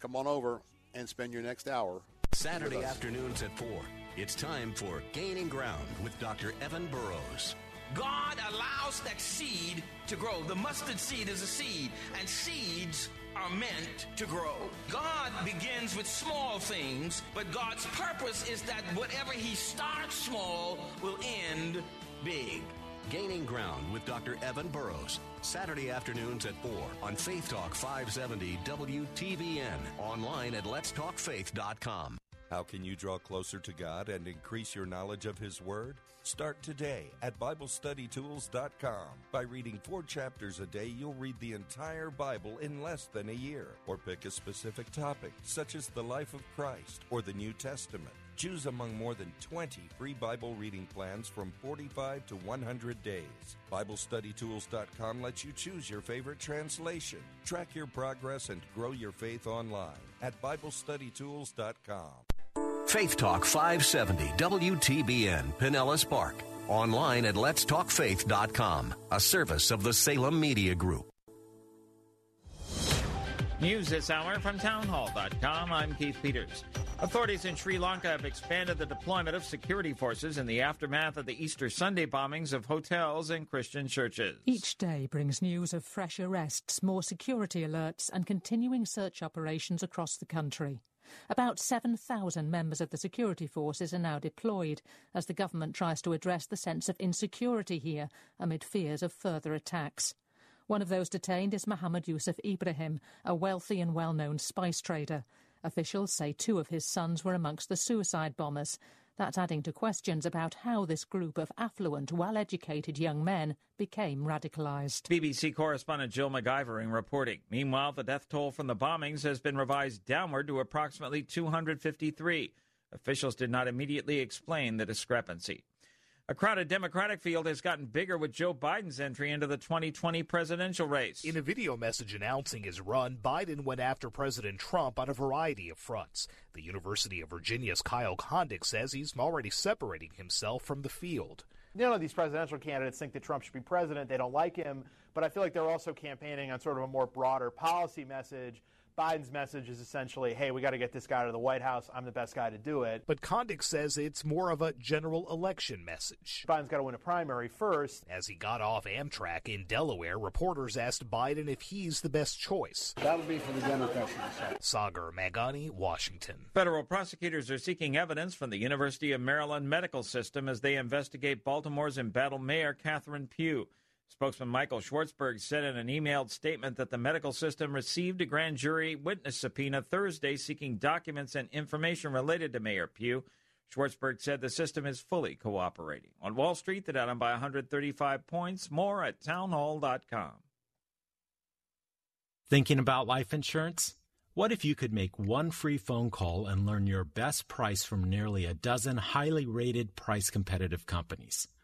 Come on over and spend your next hour. Saturday afternoons at 4. It's time for Gaining Ground with Dr. Evan Burrows. God allows that seed to grow. The mustard seed is a seed, and seeds are meant to grow. God begins with small things, but God's purpose is that whatever He starts small will end big. Gaining Ground with Dr. Evan Burrows. Saturday afternoons at 4 on Faith Talk 570 WTBN. Online at letstalkfaith.com. How can you draw closer to God and increase your knowledge of His Word? Start today at BibleStudyTools.com. By reading four chapters a day, you'll read the entire Bible in less than a year. Or pick a specific topic, such as the life of Christ or the New Testament. Choose among more than 20 free Bible reading plans from 45 to 100 days. BibleStudyTools.com lets you choose your favorite translation. Track your progress and grow your faith online at BibleStudyTools.com. Faith Talk 570 WTBN Pinellas Park. Online at letstalkfaith.com, a service of the Salem Media Group. News this hour from townhall.com. I'm Keith Peters. Authorities in Sri Lanka have expanded the deployment of security forces in the aftermath of the Easter Sunday bombings of hotels and Christian churches. Each day brings news of fresh arrests, more security alerts, and continuing search operations across the country. About 7,000 members of the security forces are now deployed as the government tries to address the sense of insecurity here amid fears of further attacks. One of those detained is Mohammed Yusuf Ibrahim, a wealthy and well known spice trader. Officials say two of his sons were amongst the suicide bombers. That's adding to questions about how this group of affluent, well educated young men became radicalised. BBC correspondent Jill McGivering reporting. Meanwhile, the death toll from the bombings has been revised downward to approximately 253. Officials did not immediately explain the discrepancy. A crowded Democratic field has gotten bigger with Joe Biden's entry into the 2020 presidential race. In a video message announcing his run, Biden went after President Trump on a variety of fronts. The University of Virginia's Kyle Kondik says he's already separating himself from the field. None of these presidential candidates think that Trump should be president. They don't like him. But I feel like they're also campaigning on sort of a more broader policy message Biden's message is essentially, hey, we got to get this guy to the White House. I'm the best guy to do it. But Kondik says it's more of a general election message. Biden's got to win a primary first. As he got off Amtrak in Delaware, reporters asked Biden if he's the best choice. That would be for the Democrats Sagar Meghani, Washington. Federal prosecutors are seeking evidence from the University of Maryland medical system as they investigate Baltimore's embattled mayor, Catherine Pugh. Spokesman Michael Schwartzberg said in an emailed statement that the medical system received a grand jury witness subpoena Thursday seeking documents and information related to Mayor Pugh. Schwartzberg said the system is fully cooperating. On Wall Street, the Dow by 135 points. More at townhall.com. Thinking about life insurance? What if you could make one free phone call and learn your best price from nearly a dozen highly rated, price competitive companies?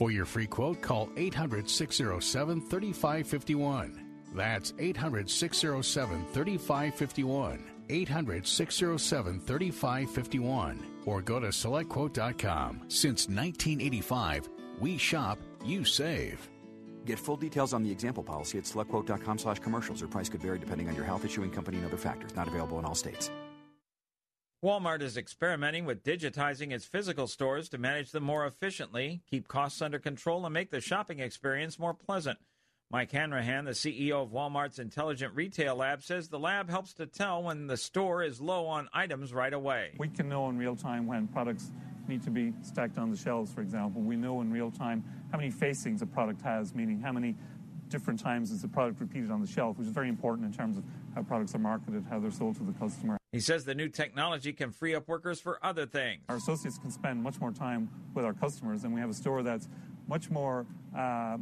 For your free quote, call 800 607 3551. That's 800 607 3551. 800 607 3551. Or go to selectquote.com. Since 1985, we shop, you save. Get full details on the example policy at selectquote.com slash commercials. Or price could vary depending on your health, issuing company, and other factors. Not available in all states. Walmart is experimenting with digitizing its physical stores to manage them more efficiently, keep costs under control, and make the shopping experience more pleasant. Mike Hanrahan, the CEO of Walmart's Intelligent Retail Lab, says the lab helps to tell when the store is low on items right away. We can know in real time when products need to be stacked on the shelves, for example. We know in real time how many facings a product has, meaning how many different times is the product repeated on the shelf, which is very important in terms of how products are marketed, how they're sold to the customer. He says the new technology can free up workers for other things. Our associates can spend much more time with our customers, and we have a store that's much more. Uh,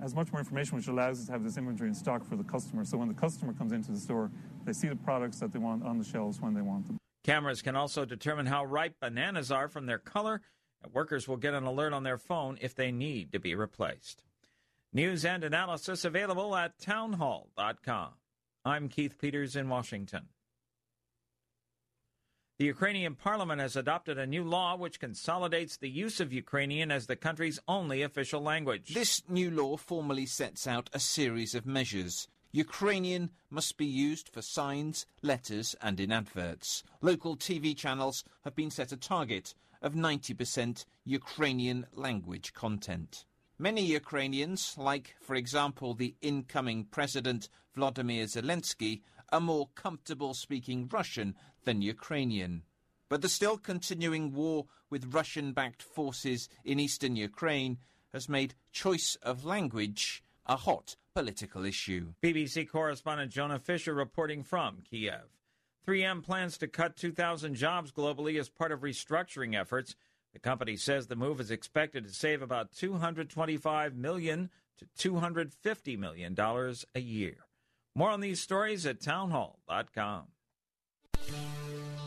has much more information, which allows us to have this inventory in stock for the customer. So when the customer comes into the store, they see the products that they want on the shelves when they want them. Cameras can also determine how ripe bananas are from their color, and workers will get an alert on their phone if they need to be replaced. News and analysis available at townhall.com. I'm Keith Peters in Washington. The Ukrainian parliament has adopted a new law which consolidates the use of Ukrainian as the country's only official language. This new law formally sets out a series of measures. Ukrainian must be used for signs, letters, and in adverts. Local TV channels have been set a target of 90% Ukrainian language content. Many Ukrainians, like, for example, the incoming President Vladimir Zelensky, are more comfortable speaking Russian than Ukrainian. But the still continuing war with Russian backed forces in eastern Ukraine has made choice of language a hot political issue. BBC correspondent Jonah Fisher reporting from Kiev. 3M plans to cut 2,000 jobs globally as part of restructuring efforts. The company says the move is expected to save about 225 million to 250 million dollars a year. More on these stories at townhall.com.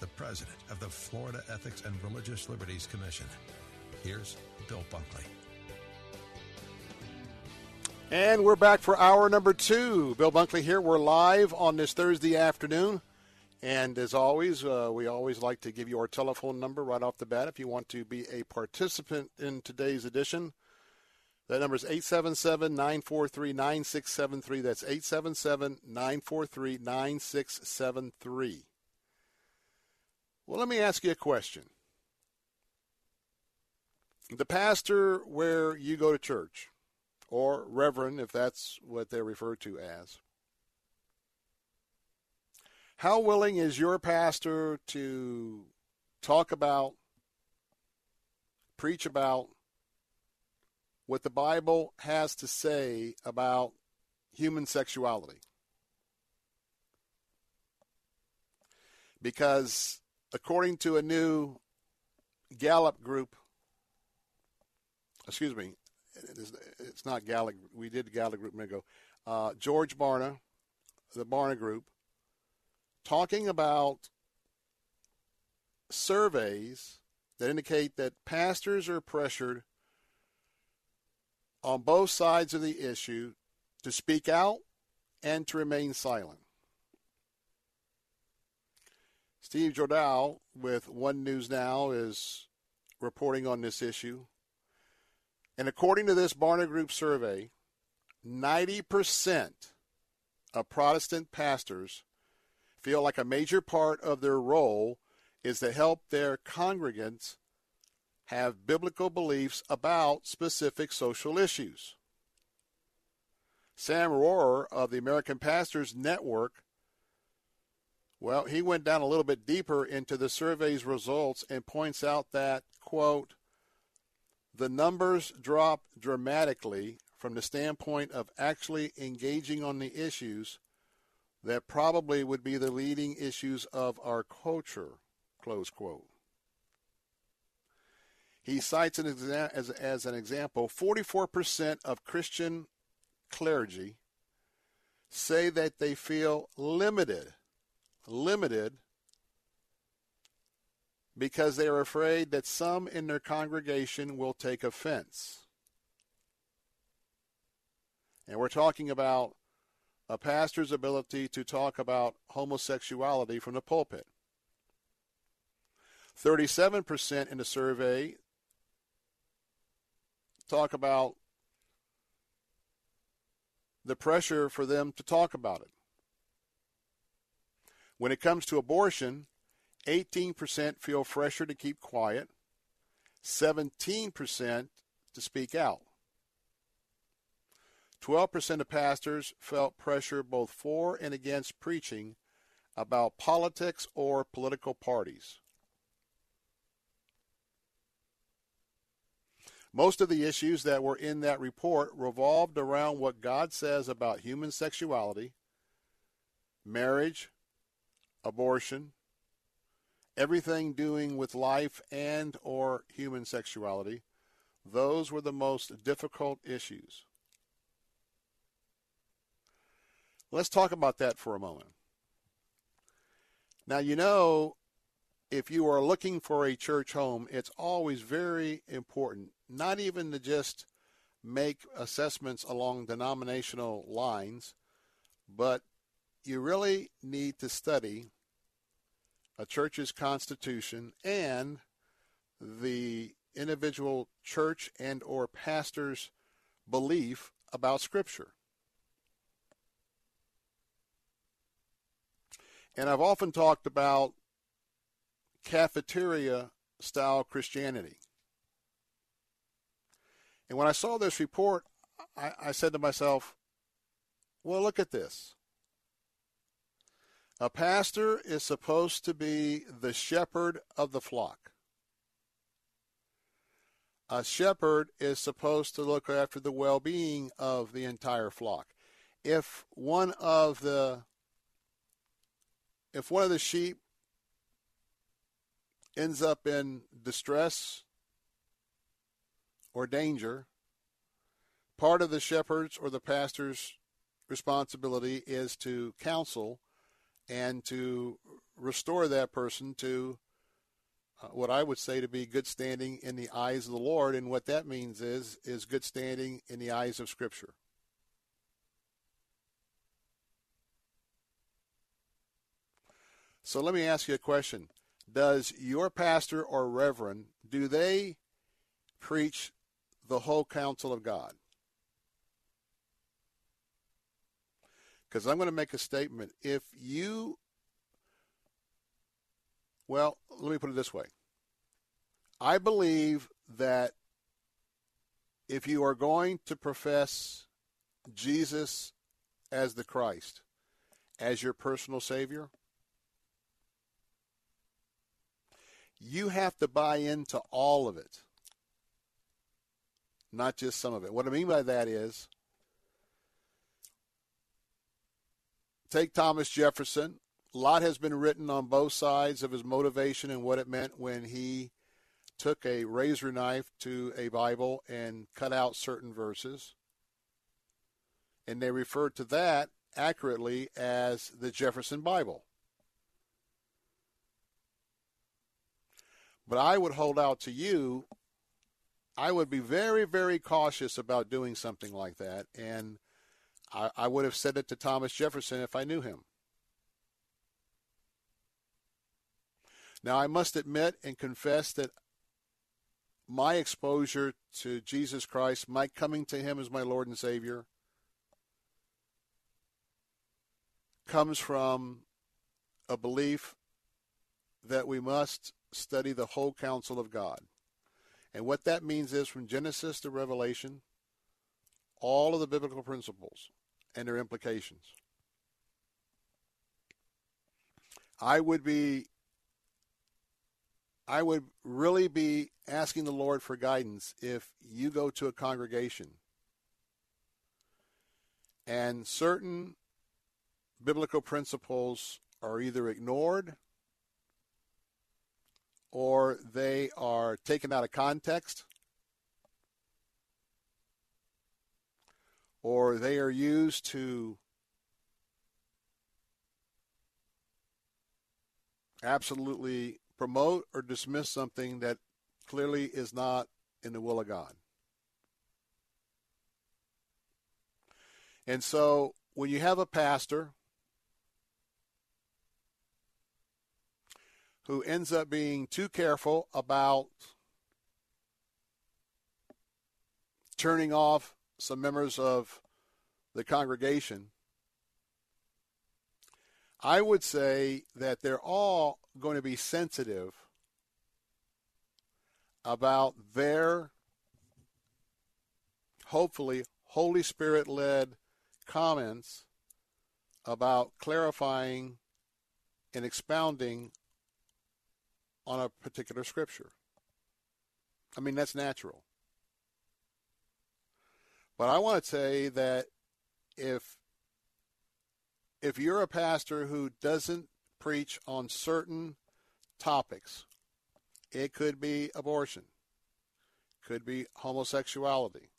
the president of the Florida Ethics and Religious Liberties Commission. Here's Bill Bunkley. And we're back for hour number two. Bill Bunkley here. We're live on this Thursday afternoon. And as always, uh, we always like to give you our telephone number right off the bat if you want to be a participant in today's edition. That number is 877 943 9673. That's 877 943 9673. Well, let me ask you a question. The pastor where you go to church, or reverend, if that's what they're referred to as, how willing is your pastor to talk about, preach about what the Bible has to say about human sexuality? Because according to a new Gallup group, excuse me, it's not Gallup. We did Gallup group a minute ago. Uh, George Barna, the Barna Group, talking about surveys that indicate that pastors are pressured on both sides of the issue to speak out and to remain silent. Steve Jordahl with One News Now is reporting on this issue. And according to this Barna Group survey, 90% of Protestant pastors feel like a major part of their role is to help their congregants have biblical beliefs about specific social issues. Sam Rohrer of the American Pastors Network well, he went down a little bit deeper into the survey's results and points out that, quote, the numbers drop dramatically from the standpoint of actually engaging on the issues that probably would be the leading issues of our culture, close quote. He cites an exa- as, as an example 44% of Christian clergy say that they feel limited limited because they are afraid that some in their congregation will take offense. And we're talking about a pastor's ability to talk about homosexuality from the pulpit. 37% in the survey talk about the pressure for them to talk about it. When it comes to abortion, 18% feel pressure to keep quiet, 17% to speak out. 12% of pastors felt pressure both for and against preaching about politics or political parties. Most of the issues that were in that report revolved around what God says about human sexuality, marriage, abortion, everything doing with life and or human sexuality. Those were the most difficult issues. Let's talk about that for a moment. Now, you know, if you are looking for a church home, it's always very important not even to just make assessments along denominational lines, but you really need to study a church's constitution and the individual church and or pastor's belief about scripture. And I've often talked about cafeteria style Christianity. And when I saw this report, I, I said to myself, well, look at this. A pastor is supposed to be the shepherd of the flock. A shepherd is supposed to look after the well being of the entire flock. If one of the if one of the sheep ends up in distress or danger, part of the shepherd's or the pastor's responsibility is to counsel and to restore that person to uh, what I would say to be good standing in the eyes of the Lord, and what that means is is good standing in the eyes of Scripture. So let me ask you a question. Does your pastor or reverend, do they preach the whole counsel of God? Because I'm going to make a statement. If you, well, let me put it this way. I believe that if you are going to profess Jesus as the Christ, as your personal Savior, you have to buy into all of it, not just some of it. What I mean by that is take Thomas Jefferson. A lot has been written on both sides of his motivation and what it meant when he took a razor knife to a Bible and cut out certain verses. And they referred to that accurately as the Jefferson Bible. But I would hold out to you, I would be very, very cautious about doing something like that. And I, I would have said it to Thomas Jefferson if I knew him. Now, I must admit and confess that my exposure to Jesus Christ, my coming to him as my Lord and Savior, comes from a belief that we must study the whole counsel of God. And what that means is from Genesis to Revelation, all of the biblical principles and their implications. I would be I would really be asking the Lord for guidance if you go to a congregation and certain biblical principles are either ignored or they are taken out of context, or they are used to absolutely promote or dismiss something that clearly is not in the will of God. And so when you have a pastor who ends up being too careful about turning off some members of the congregation, I would say that they're all going to be sensitive about their hopefully Holy Spirit led comments about clarifying and expounding on a particular scripture. I mean, that's natural. But I want to say that if if you're a pastor who doesn't preach on certain topics, it could be abortion, could be homosexuality,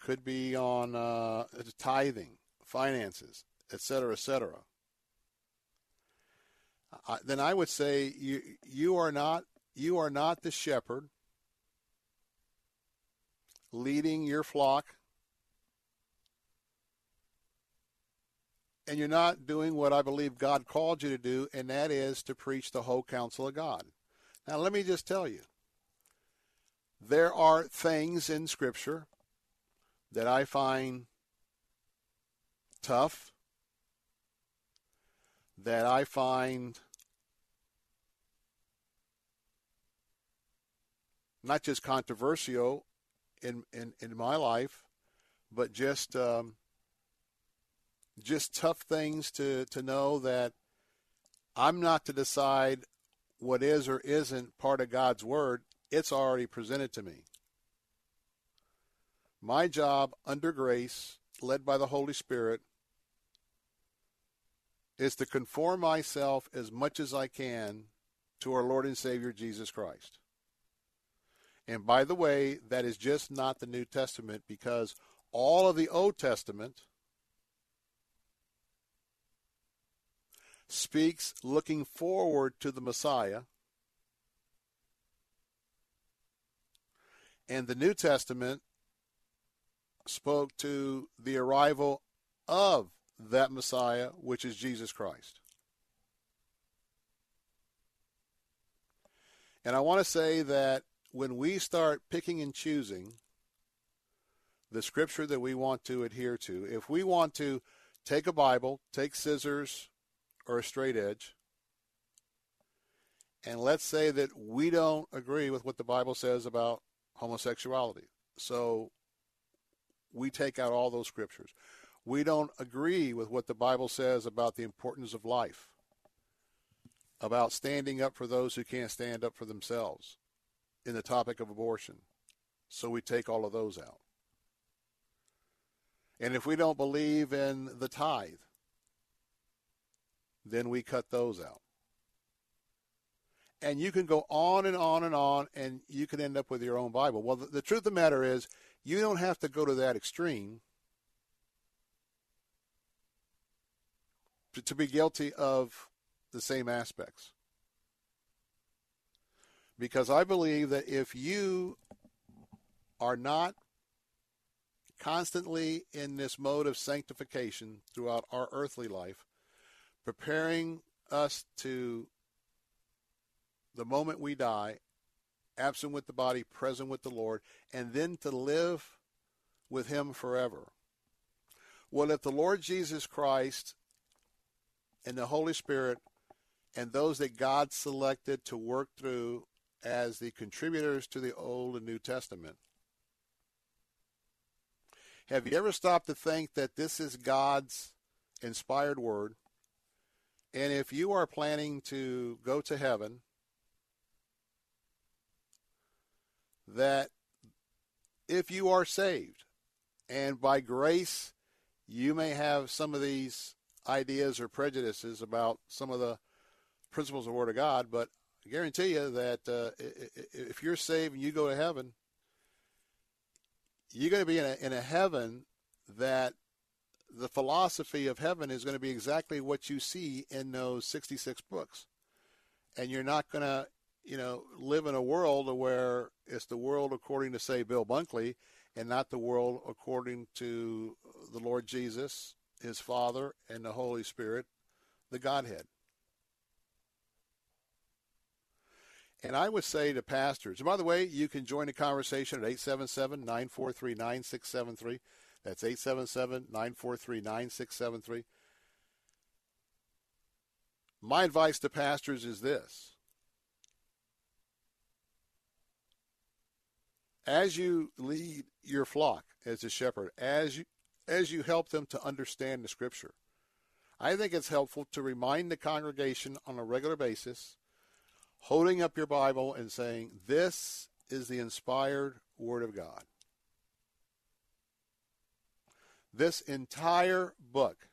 could be on uh, tithing, finances, etc., etc. Uh, then I would say you you are not you are not the shepherd leading your flock and you're not doing what I believe God called you to do, and that is to preach the whole counsel of God. Now, let me just tell you there are things in Scripture that I find tough, that I find not just controversial in, in, in my life, but just um, just tough things to, to know that I'm not to decide what is or isn't part of God's Word. It's already presented to me. My job under grace, led by the Holy Spirit, is to conform myself as much as I can to our Lord and Savior Jesus Christ. And by the way, that is just not the New Testament because all of the Old Testament speaks looking forward to the Messiah. And the New Testament spoke to the arrival of that Messiah, which is Jesus Christ. And I want to say that when we start picking and choosing the scripture that we want to adhere to, if we want to take a Bible, take scissors, or a straight edge. And let's say that we don't agree with what the Bible says about homosexuality. So we take out all those scriptures. We don't agree with what the Bible says about the importance of life, about standing up for those who can't stand up for themselves in the topic of abortion. So we take all of those out. And if we don't believe in the tithe, then we cut those out. And you can go on and on and on, and you can end up with your own Bible. Well, the, the truth of the matter is, you don't have to go to that extreme to, to be guilty of the same aspects. Because I believe that if you are not constantly in this mode of sanctification throughout our earthly life, preparing us to the moment we die, absent with the body, present with the Lord, and then to live with Him forever. Well, if the Lord Jesus Christ and the Holy Spirit and those that God selected to work through as the contributors to the Old and New Testament, have you ever stopped to think that this is God's inspired word? And if you are planning to go to heaven, that if you are saved, and by grace, you may have some of these ideas or prejudices about some of the principles of the Word of God, but I guarantee you that uh, if you're saved and you go to heaven, you're going to be in a, in a heaven that the philosophy of heaven is going to be exactly what you see in those 66 books. And you're not going to, you know, live in a world where it's the world according to, say, Bill Bunkley, and not the world according to the Lord Jesus, his Father, and the Holy Spirit, the Godhead. And I would say to pastors, and by the way, you can join the conversation at 877 943 9673. That's 877 943 9673. My advice to pastors is this. As you lead your flock as a shepherd, as you as you help them to understand the scripture, I think it's helpful to remind the congregation on a regular basis, holding up your Bible and saying, This is the inspired Word of God. This entire book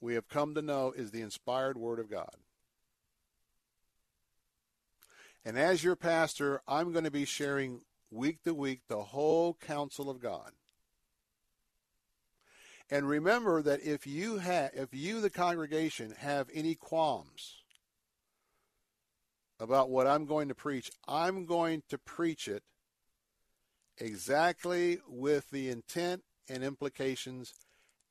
we have come to know is the inspired Word of God. And as your pastor, I'm going to be sharing week to week the whole counsel of God. And remember that if you have, if you, the congregation, have any qualms about what I'm going to preach, I'm going to preach it exactly with the intent and implications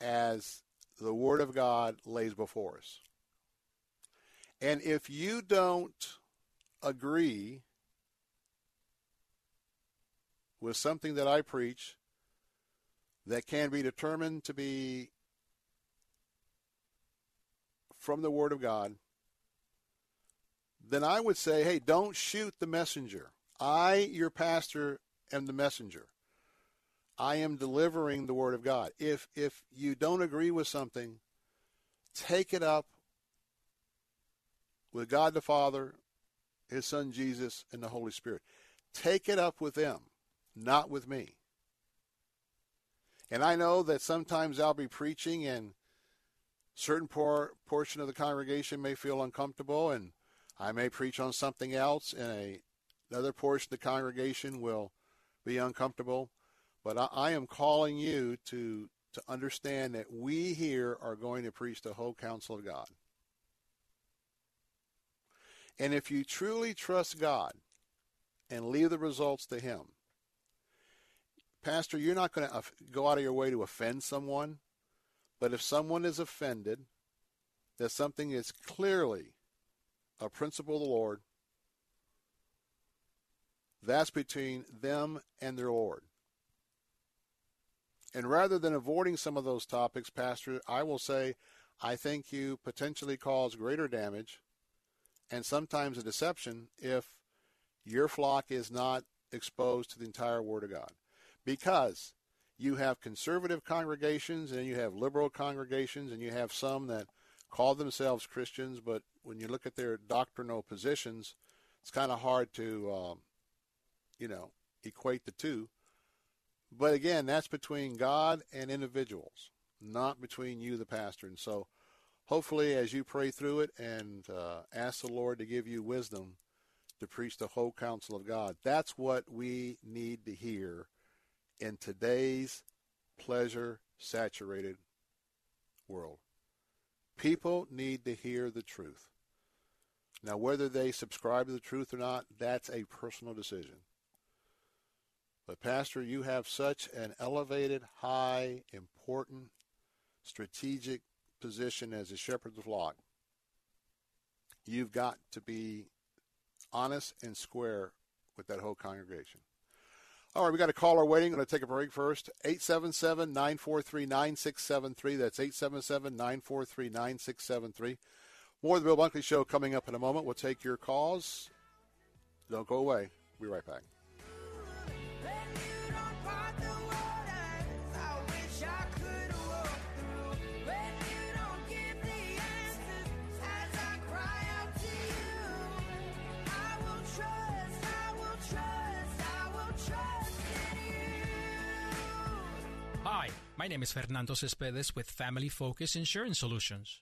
as the Word of God lays before us. And if you don't agree with something that I preach that can be determined to be from the Word of God, then I would say, hey, don't shoot the messenger. I, your pastor, am the messenger. I am delivering the Word of God. If if you don't agree with something, take it up with God the Father, His Son Jesus, and the Holy Spirit. Take it up with them, not with me. And I know that sometimes I'll be preaching and certain por- portion of the congregation may feel uncomfortable and I may preach on something else and a, another portion of the congregation will be uncomfortable. But I, I am calling you to, to understand that we here are going to preach the whole counsel of God. And if you truly trust God and leave the results to Him, Pastor, you're not going to go out of your way to offend someone, but if someone is offended, that something is clearly a principle of the Lord, that's between them and their Lord. And rather than avoiding some of those topics, Pastor, I will say I think you potentially cause greater damage and sometimes a deception if your flock is not exposed to the entire Word of God because you have conservative congregations and you have liberal congregations and you have some that call themselves Christians, but when you look at their doctrinal positions, it's kind of hard to, um, you know, equate the two. But again, that's between God and individuals, not between you, the pastor. And so hopefully, as you pray through it and uh, ask the Lord to give you wisdom to preach the whole counsel of God, that's what we need to hear in today's pleasure saturated world. People need to hear the truth. Now, whether they subscribe to the truth or not, that's a personal decision. But, Pastor, you have such an elevated, high, important, strategic position as a shepherd of the flock. You've got to be honest and square with that whole congregation. All right, we got a caller waiting. I'm going to take a break first. 877 943 9673. That's 877 943 9673. More of the Bill Bunkley Show coming up in a moment. We'll take your calls. Don't go away. We'll be right back. Hi, my name is Fernando Cespedes with Family Focus Insurance Solutions.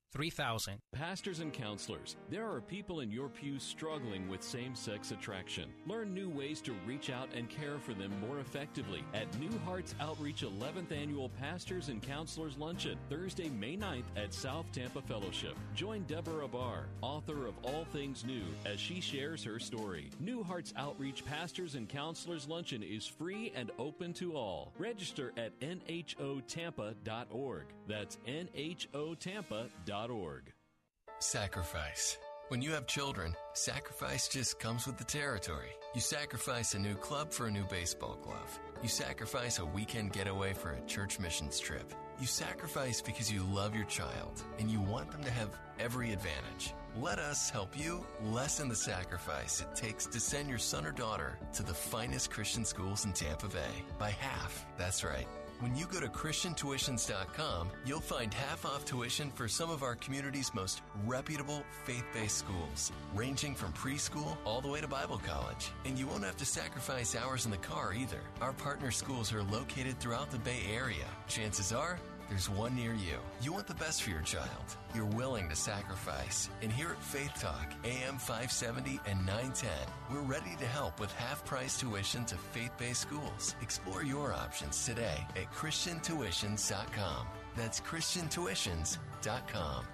3000. Pastors and counselors, there are people in your pew struggling with same sex attraction. Learn new ways to reach out and care for them more effectively at New Hearts Outreach 11th Annual Pastors and Counselors Luncheon, Thursday, May 9th at South Tampa Fellowship. Join Deborah Barr, author of All Things New, as she shares her story. New Hearts Outreach Pastors and Counselors Luncheon is free and open to all. Register at nhotampa.org. That's nhotampa.org. Sacrifice. When you have children, sacrifice just comes with the territory. You sacrifice a new club for a new baseball glove. You sacrifice a weekend getaway for a church missions trip. You sacrifice because you love your child and you want them to have every advantage. Let us help you lessen the sacrifice it takes to send your son or daughter to the finest Christian schools in Tampa Bay by half. That's right. When you go to ChristianTuitions.com, you'll find half off tuition for some of our community's most reputable faith based schools, ranging from preschool all the way to Bible college. And you won't have to sacrifice hours in the car either. Our partner schools are located throughout the Bay Area. Chances are, there's one near you. You want the best for your child. You're willing to sacrifice. And here at Faith Talk, AM 570 and 910, we're ready to help with half price tuition to faith based schools. Explore your options today at ChristianTuitions.com. That's ChristianTuitions.com.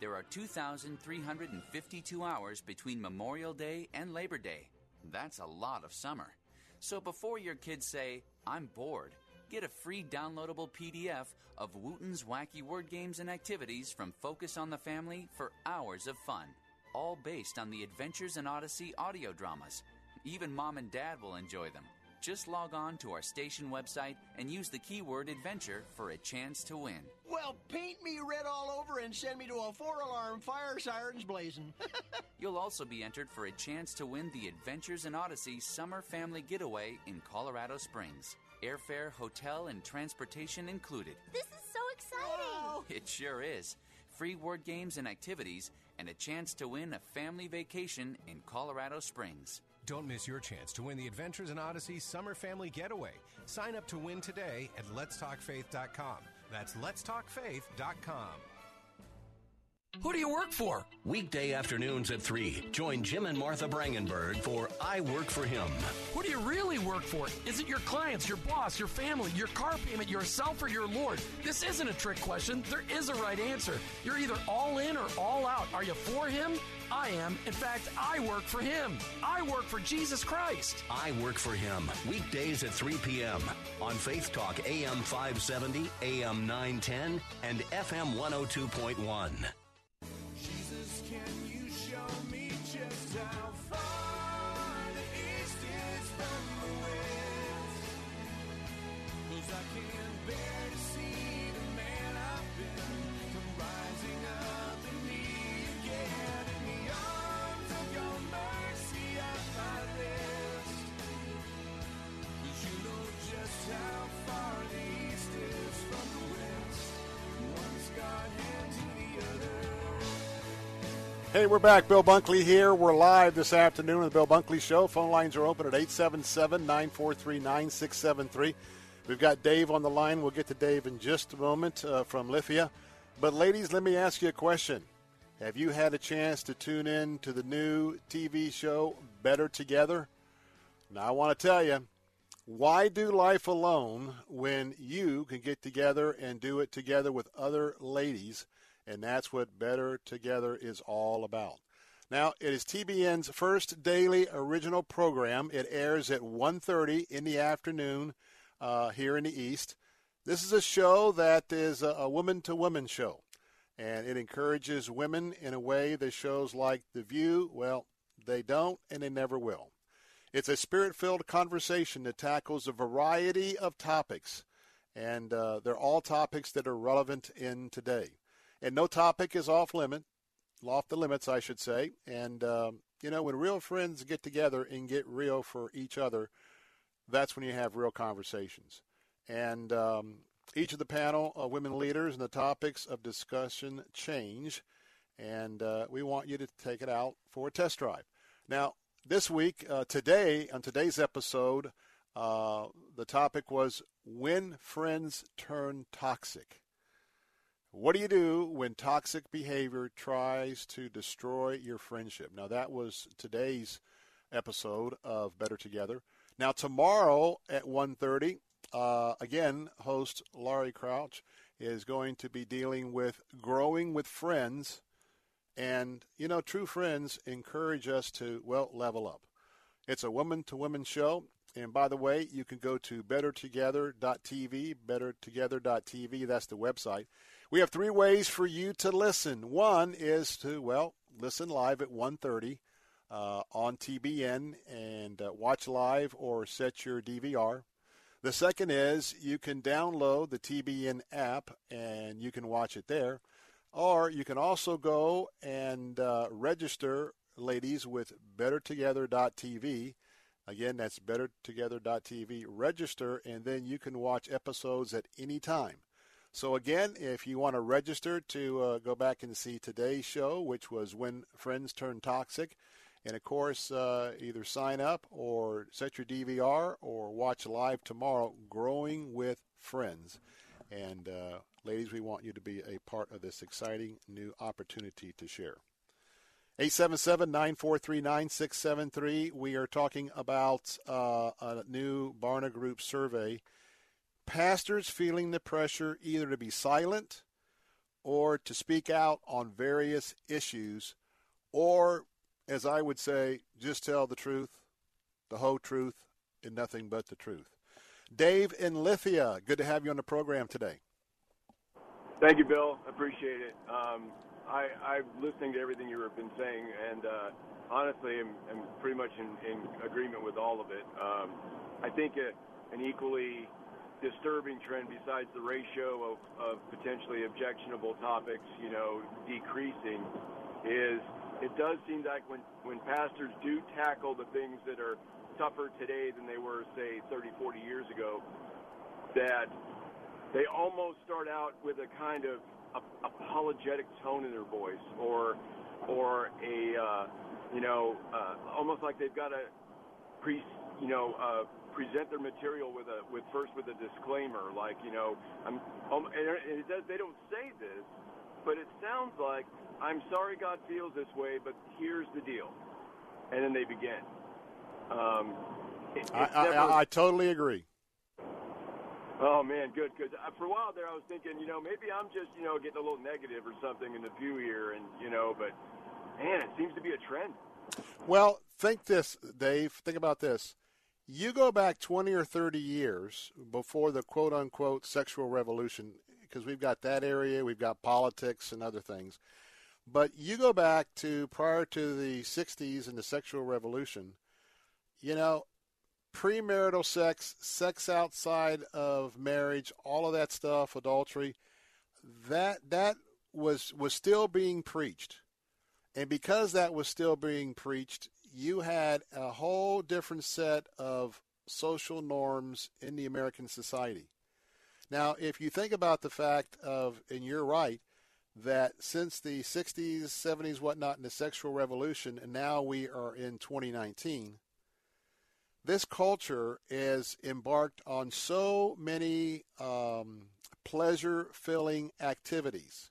There are 2,352 hours between Memorial Day and Labor Day. That's a lot of summer. So before your kids say, I'm bored, Get a free downloadable PDF of Wooton's wacky word games and activities from Focus on the Family for hours of fun. All based on the Adventures in Odyssey audio dramas. Even mom and dad will enjoy them. Just log on to our station website and use the keyword adventure for a chance to win. Well, paint me red all over and send me to a four alarm fire sirens blazing. (laughs) You'll also be entered for a chance to win the Adventures in Odyssey Summer Family Getaway in Colorado Springs. Airfare, hotel, and transportation included. This is so exciting! It sure is. Free word games and activities, and a chance to win a family vacation in Colorado Springs. Don't miss your chance to win the Adventures in Odyssey Summer Family Getaway. Sign up to win today at letstalkfaith.com. That's letstalkfaith.com. Who do you work for? Weekday afternoons at 3. Join Jim and Martha Brangenberg for I Work for Him. Who do you really work for? Is it your clients, your boss, your family, your car payment, yourself, or your Lord? This isn't a trick question. There is a right answer. You're either all in or all out. Are you for Him? I am. In fact, I work for Him. I work for Jesus Christ. I Work for Him. Weekdays at 3 p.m. on Faith Talk AM 570, AM 910, and FM 102.1. Hey, we're back. Bill Bunkley here. We're live this afternoon on the Bill Bunkley Show. Phone lines are open at 877 943 9673. We've got Dave on the line. We'll get to Dave in just a moment uh, from Lithia. But, ladies, let me ask you a question. Have you had a chance to tune in to the new TV show, Better Together? Now, I want to tell you, why do life alone when you can get together and do it together with other ladies? And that's what Better Together is all about. Now, it is TBN's first daily original program. It airs at 1.30 in the afternoon uh, here in the East. This is a show that is a woman-to-woman show, and it encourages women in a way that shows like The View, well, they don't and they never will. It's a spirit-filled conversation that tackles a variety of topics, and uh, they're all topics that are relevant in today. And no topic is off limit, off the limits, I should say. And um, you know, when real friends get together and get real for each other, that's when you have real conversations. And um, each of the panel uh, women leaders and the topics of discussion change, and uh, we want you to take it out for a test drive. Now, this week, uh, today, on today's episode, uh, the topic was when friends turn toxic. What do you do when toxic behavior tries to destroy your friendship? Now that was today's episode of Better Together. Now tomorrow at 1:30, uh, again, host Laurie Crouch is going to be dealing with growing with friends, and you know, true friends encourage us to well level up. It's a woman-to-woman show, and by the way, you can go to bettertogether.tv, bettertogether.tv. That's the website. We have three ways for you to listen. One is to well listen live at 1:30 uh, on TBN and uh, watch live or set your DVR. The second is you can download the TBN app and you can watch it there. Or you can also go and uh, register, ladies, with bettertogether.tv. Again, that's bettertogether.tv. Register, and then you can watch episodes at any time. So, again, if you want to register to uh, go back and see today's show, which was When Friends Turn Toxic, and of course, uh, either sign up or set your DVR or watch live tomorrow, Growing with Friends. And uh, ladies, we want you to be a part of this exciting new opportunity to share. 877-943-9673. We are talking about uh, a new Barna Group survey. Pastors feeling the pressure either to be silent or to speak out on various issues or as I would say, just tell the truth, the whole truth, and nothing but the truth. Dave in Lithia, good to have you on the program today. Thank you, Bill. Appreciate it. Um, I, I'm listening to everything you've been saying, and uh, honestly, I'm, I'm pretty much in, in agreement with all of it. Um, I think a, an equally disturbing trend, besides the ratio of, of potentially objectionable topics, you know, decreasing, is it does seem like when, when pastors do tackle the things that are tougher today than they were, say, 30, 40 years ago, that they almost start out with a kind of a, apologetic tone in their voice or or a uh, you know uh, almost like they've got to pre you know uh, present their material with a with first with a disclaimer like you know I'm um, and it does they don't say this but it sounds like I'm sorry God feels this way, but here's the deal. And then they begin. Um, it, I, I, I, I, totally agree. Oh man, good. Because uh, for a while there, I was thinking, you know, maybe I'm just, you know, getting a little negative or something in the view here, and you know, but man, it seems to be a trend. Well, think this, Dave. Think about this. You go back 20 or 30 years before the quote unquote sexual revolution, because we've got that area, we've got politics and other things. But you go back to prior to the 60s and the sexual revolution, you know, premarital sex, sex outside of marriage, all of that stuff, adultery, that that was was still being preached. And because that was still being preached, you had a whole different set of social norms in the American society. Now, if you think about the fact of, and you're right, that since the 60s, 70s, whatnot, in the sexual revolution, and now we are in 2019, this culture is embarked on so many um, pleasure filling activities.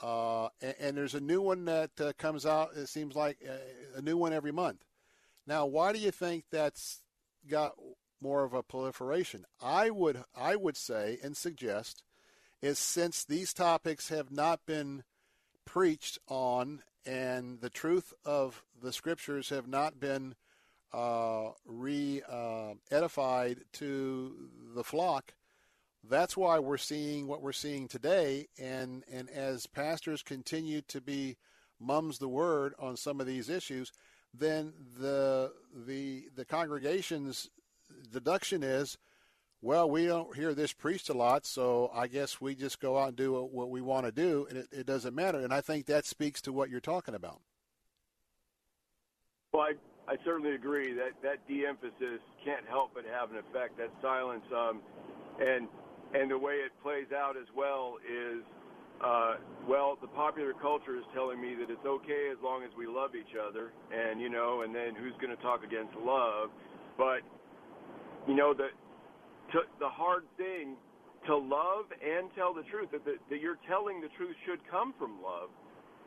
Uh, and, and, there's a new one that uh, comes out, it seems like uh, a new one every month. Now, why do you think that's got more of a proliferation? I would, I would say and suggest is since these topics have not been preached on and the truth of the scriptures have not been uh, re uh, edified to the flock, that's why we're seeing what we're seeing today. And, and as pastors continue to be mums the word on some of these issues, then the the the congregation's deduction is well, we don't hear this preached a lot, so I guess we just go out and do what we want to do, and it, it doesn't matter. And I think that speaks to what you're talking about. Well, I, I certainly agree that that de-emphasis can't help but have an effect. That silence, um, and and the way it plays out as well is, uh, well, the popular culture is telling me that it's okay as long as we love each other, and you know, and then who's going to talk against love? But you know, the to, the hard thing to love and tell the truth. That, the, that you're telling the truth should come from love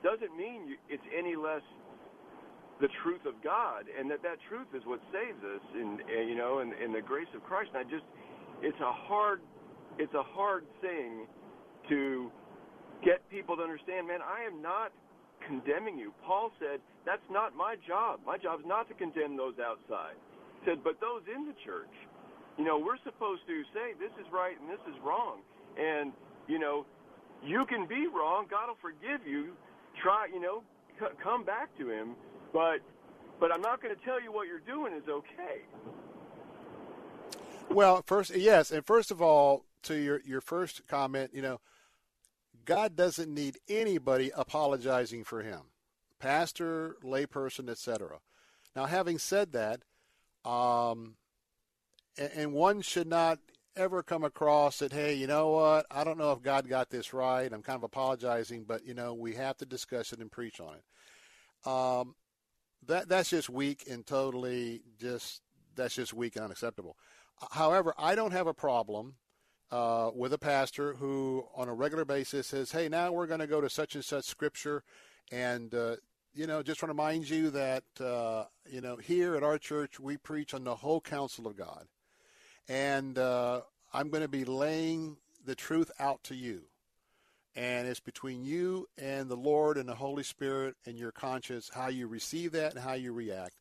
doesn't mean you, it's any less the truth of God, and that that truth is what saves us, and, and you know, and, in the grace of Christ. And I just, it's a hard, it's a hard thing to get people to understand. Man, I am not condemning you. Paul said that's not my job. My job is not to condemn those outside. He said, but those in the church, you know, we're supposed to say this is right and this is wrong, and you know, you can be wrong. God will forgive you. Try, you know, c- come back to Him but but I'm not going to tell you what you're doing is okay. Well, first, yes, and first of all, to your your first comment, you know, God doesn't need anybody apologizing for Him, pastor, layperson, etc. Now, having said that, um, and, and one should not ever come across that, hey, you know what? I don't know if God got this right. I'm kind of apologizing, but you know, we have to discuss it and preach on it. Um, that that's just weak and totally just that's just weak and unacceptable. However, I don't have a problem uh, with a pastor who, on a regular basis, says, "Hey, now we're going to go to such and such scripture," and uh, you know, just want to remind you that uh, you know here at our church we preach on the whole counsel of God, and uh, I'm going to be laying the truth out to you and it's between you and the Lord and the Holy Spirit and your conscience how you receive that and how you react.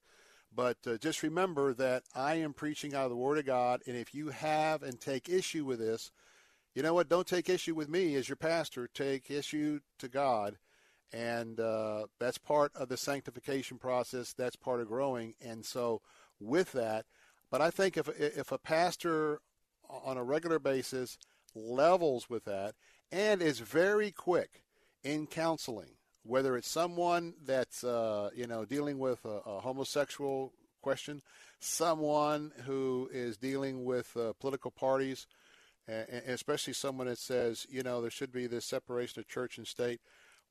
But uh, just remember that I am preaching out of the Word of God, and if you have and take issue with this, you know what? Don't take issue with me as your pastor. Take issue to God, and uh, that's part of the sanctification process. That's part of growing, and so with that, but I think if if a pastor on a regular basis levels with that and is very quick in counseling, whether it's someone that's uh, you know dealing with a, a, homosexual question, someone who is dealing with uh, political parties, and especially someone that says you know there should be this separation of church and state.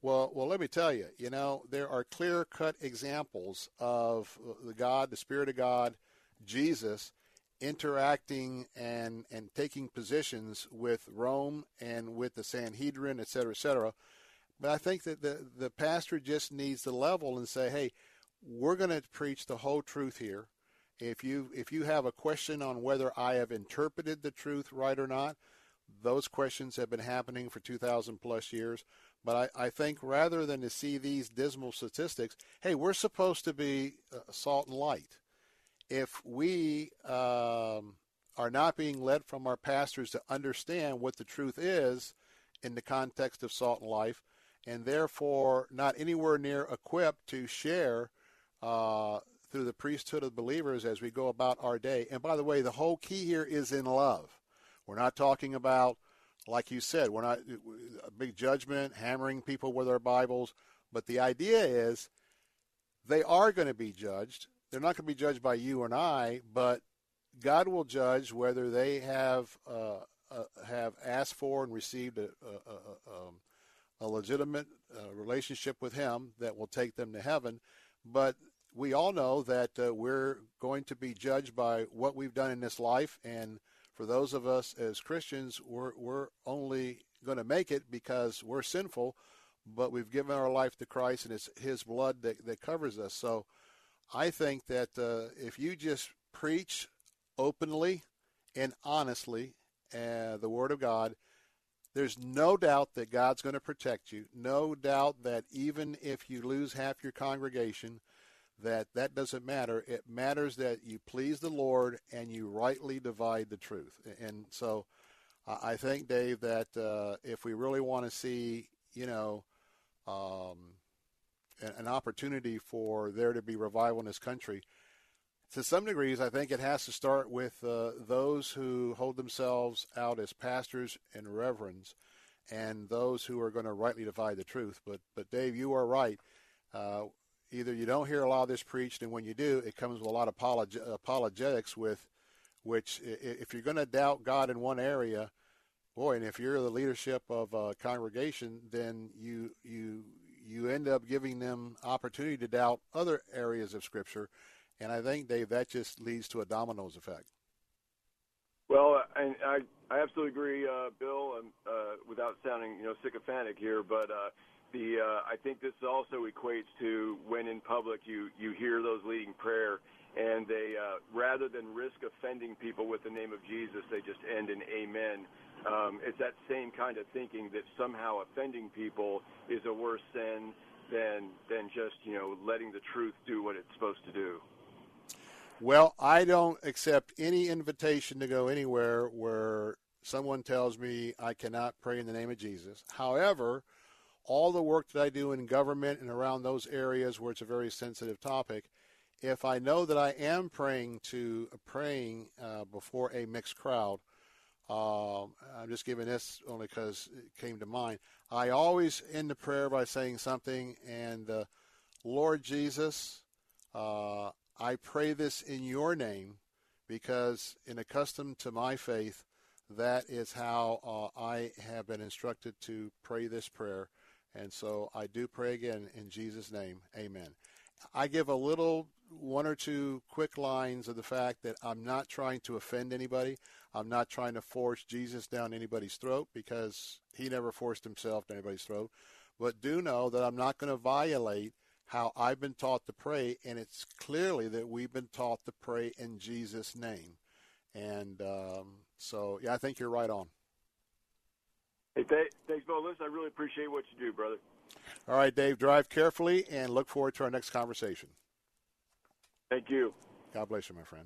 Well, well, let me tell you, you know, there are clear-cut examples of the God, the Spirit of God, Jesus, interacting and, and taking positions with Rome and with the Sanhedrin, et cetera, et cetera. But I think that the, the pastor just needs to level and say, hey, we're going to preach the whole truth here. If you if you have a question on whether I have interpreted the truth right or not, those questions have been happening for 2,000 plus years. But I, I think rather than to see these dismal statistics, hey, we're supposed to be uh, salt and light if we um, are not being led from our pastors to understand what the truth is in the context of salt and life, and therefore not anywhere near equipped to share uh, through the priesthood of believers as we go about our day. And by the way, the whole key here is in love. We're not talking about, like you said, we're not a big judgment, hammering people with our Bibles, but the idea is they are going to be judged they're not going to be judged by you and I, but God will judge whether they have uh, uh, have asked for and received a, a, a, um, a legitimate uh, relationship with Him that will take them to heaven. But we all know that uh, we're going to be judged by what we've done in this life, and for those of us as Christians, we're we're only going to make it because we're sinful, but we've given our life to Christ, and it's His blood that, that covers us. So I think that uh, if you just preach openly and honestly uh, the Word of God, there's no doubt that God's going to protect you. No doubt that even if you lose half your congregation, that that doesn't matter. It matters that you please the Lord and you rightly divide the truth. And so, I think, Dave, that uh, if we really want to see, you know, um, an opportunity for there to be revival in this country. To some degrees, I think it has to start with uh, those who hold themselves out as pastors and reverends, and those who are going to rightly divide the truth. But, but Dave, you are right. Uh, either you don't hear a lot of this preached, and when you do, it comes with a lot of apolog- apologetics, with which, if you're going to doubt God in one area, boy, and if you're the leadership of a congregation, then you you you end up giving them opportunity to doubt other areas of Scripture. And I think, Dave, that just leads to a dominoes effect. Well, and I, I absolutely agree, uh, Bill. know sycophantic here, but uh, the uh, I think this also equates to when in public you you hear those leading prayer, and they uh, rather than risk offending people with the name of Jesus, they just end in Amen. Um, it's that same kind of thinking that somehow offending people is a worse sin than than just you know letting the truth do what it's supposed to do. Well, I don't accept any invitation to go anywhere where someone tells me I cannot pray in the name of Jesus. However, all the work that I do in government and around those areas where it's a very sensitive topic, if I know that I am praying to praying uh, before a mixed crowd, um, I'm just giving this only because it came to mind. I always end the prayer by saying something, and uh, Lord Jesus, uh, I pray this in your name because, in accustomed to my faith, that is how uh, I have been instructed to pray this prayer. And so I do pray again in Jesus' name. Amen. I give a little one or two quick lines of the fact that I'm not trying to offend anybody. I'm not trying to force Jesus down anybody's throat because he never forced himself down anybody's throat. But do know that I'm not going to violate how I've been taught to pray, and it's clearly that we've been taught to pray in Jesus' name. And um, so, yeah, I think you're right on. Hey, th- thanks, Bo. Listen, I really appreciate what you do, brother. All right, Dave, drive carefully and look forward to our next conversation. Thank you. God bless you, my friend.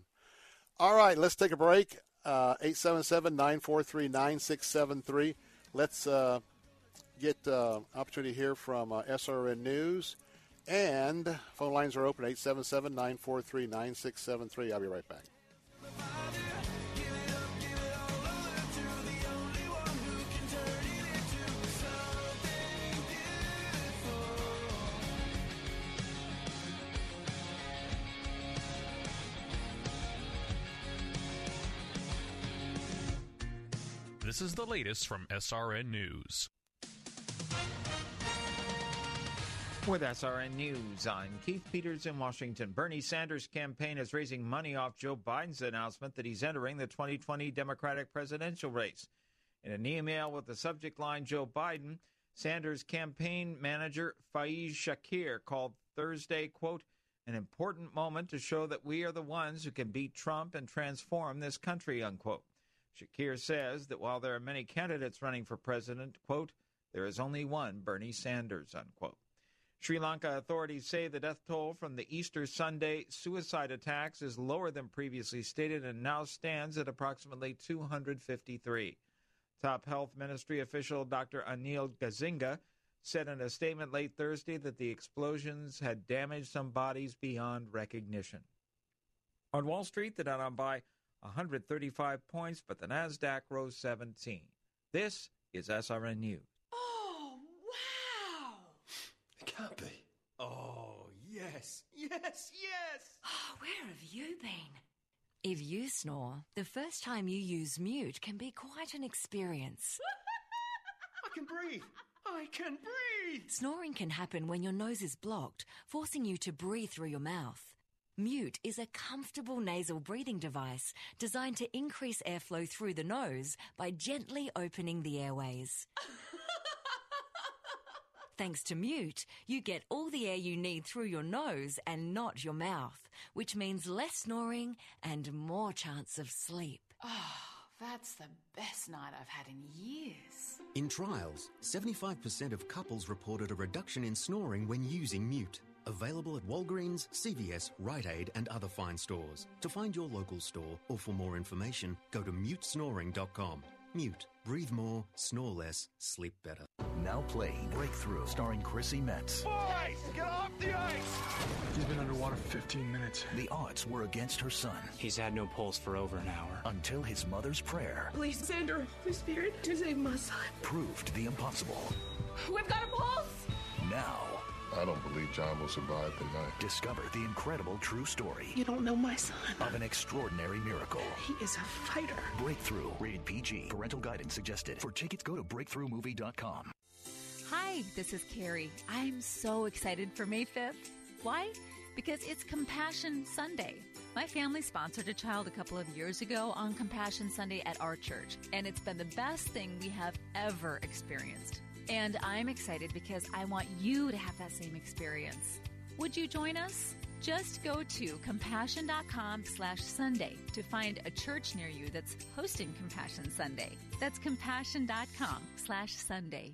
All right, let's take a break. Uh, 877 943 9673. Let's uh, get uh, opportunity here from uh, SRN News. And phone lines are open 877 943 9673. I'll be right back. This is the latest from SRN News. With SRN News, I'm Keith Peters in Washington. Bernie Sanders' campaign is raising money off Joe Biden's announcement that he's entering the 2020 Democratic presidential race. In an email with the subject line Joe Biden, Sanders' campaign manager Faiz Shakir called Thursday, quote, an important moment to show that we are the ones who can beat Trump and transform this country, unquote. Shakir says that while there are many candidates running for president, quote, there is only one Bernie Sanders, unquote. Sri Lanka authorities say the death toll from the Easter Sunday suicide attacks is lower than previously stated and now stands at approximately 253. Top Health Ministry official Dr. Anil Jasinghe said in a statement late Thursday that the explosions had damaged some bodies beyond recognition. On Wall Street, the Dow down by 135 points, but the Nasdaq rose 17. This is SRN News. Oh, wow! It can't be. Oh, yes, yes, yes! Oh, where have you been? If you snore, the first time you use mute can be quite an experience. (laughs) I can breathe! I can breathe! Snoring can happen when your nose is blocked, forcing you to breathe through your mouth. Mute is a comfortable nasal breathing device designed to increase airflow through the nose by gently opening the airways. (laughs) Thanks to Mute, you get all the air you need through your nose and not your mouth, which means less snoring and more chance of sleep. Oh, that's the best night I've had in years. In trials, 75% of couples reported a reduction in snoring when using Mute. Available at Walgreens, CVS, Rite Aid, and other fine stores. To find your local store or for more information, go to mutesnoring.com. Mute. Breathe more, snore less, sleep better. Now playing Breakthrough, starring Chrissy Metz. Boys, get off the ice! She's been underwater for 15 minutes. The odds were against her son. He's had no pulse for over an hour. Until his mother's prayer Please send her Holy Spirit to save my son. proved the impossible. We've got a pulse! Now, I don't believe John will survive the night. discover the incredible true story You don't know my son. of an extraordinary miracle. He is a fighter. Breakthrough, rated PG. Parental guidance suggested. For tickets, go to breakthroughmovie.com. Hi, this is Carrie. I'm so excited for May 5th. Why? Because it's Compassion Sunday. My family sponsored a child a couple of years ago on Compassion Sunday at our church, and it's been the best thing we have ever experienced. And I'm excited because I want you to have that same experience. Would you join us? Just go to compassion.com slash Sunday to find a church near you that's hosting Compassion Sunday. That's compassion.com slash Sunday.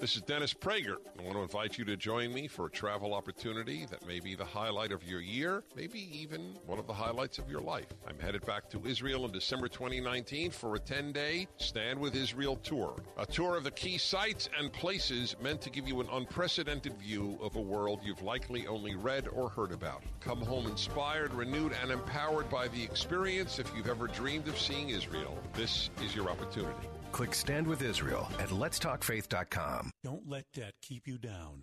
This is Dennis Prager. I want to invite you to join me for a travel opportunity that may be the highlight of your year, maybe even one of the highlights of your life. I'm headed back to Israel in December 2019 for a 10 day Stand with Israel tour. A tour of the key sites and places meant to give you an unprecedented view of a world you've likely only read or heard about. Come home inspired, renewed, and empowered by the experience if you've ever dreamed of seeing Israel. This is your opportunity. Click Stand with Israel at letstalkfaith.com. Don't let debt keep you down.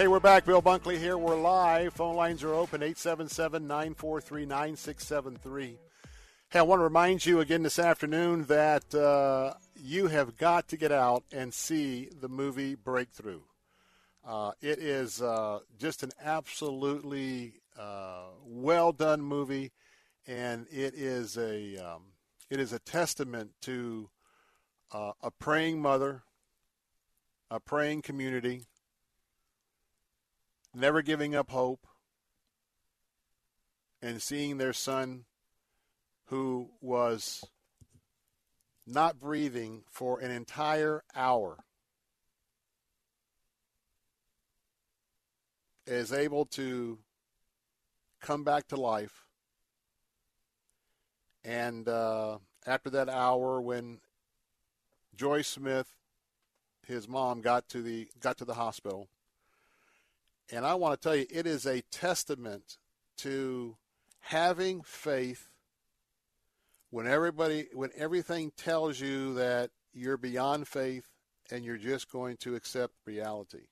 Hey, we're back. Bill Bunkley here. We're live. Phone lines are open 877 943 9673. Hey, I want to remind you again this afternoon that uh, you have got to get out and see the movie Breakthrough. Uh, it is uh, just an absolutely uh, well done movie, and it is a um, it is a testament to uh, a praying mother, a praying community, never giving up hope, and seeing their son who was not breathing for an entire hour is able to come back to life. And uh, after that hour, when Joyce Smith, his mom, got to the got to the hospital, and I want to tell you, it is a testament to having faith when everybody when everything tells you that you're beyond faith and you're just going to accept reality.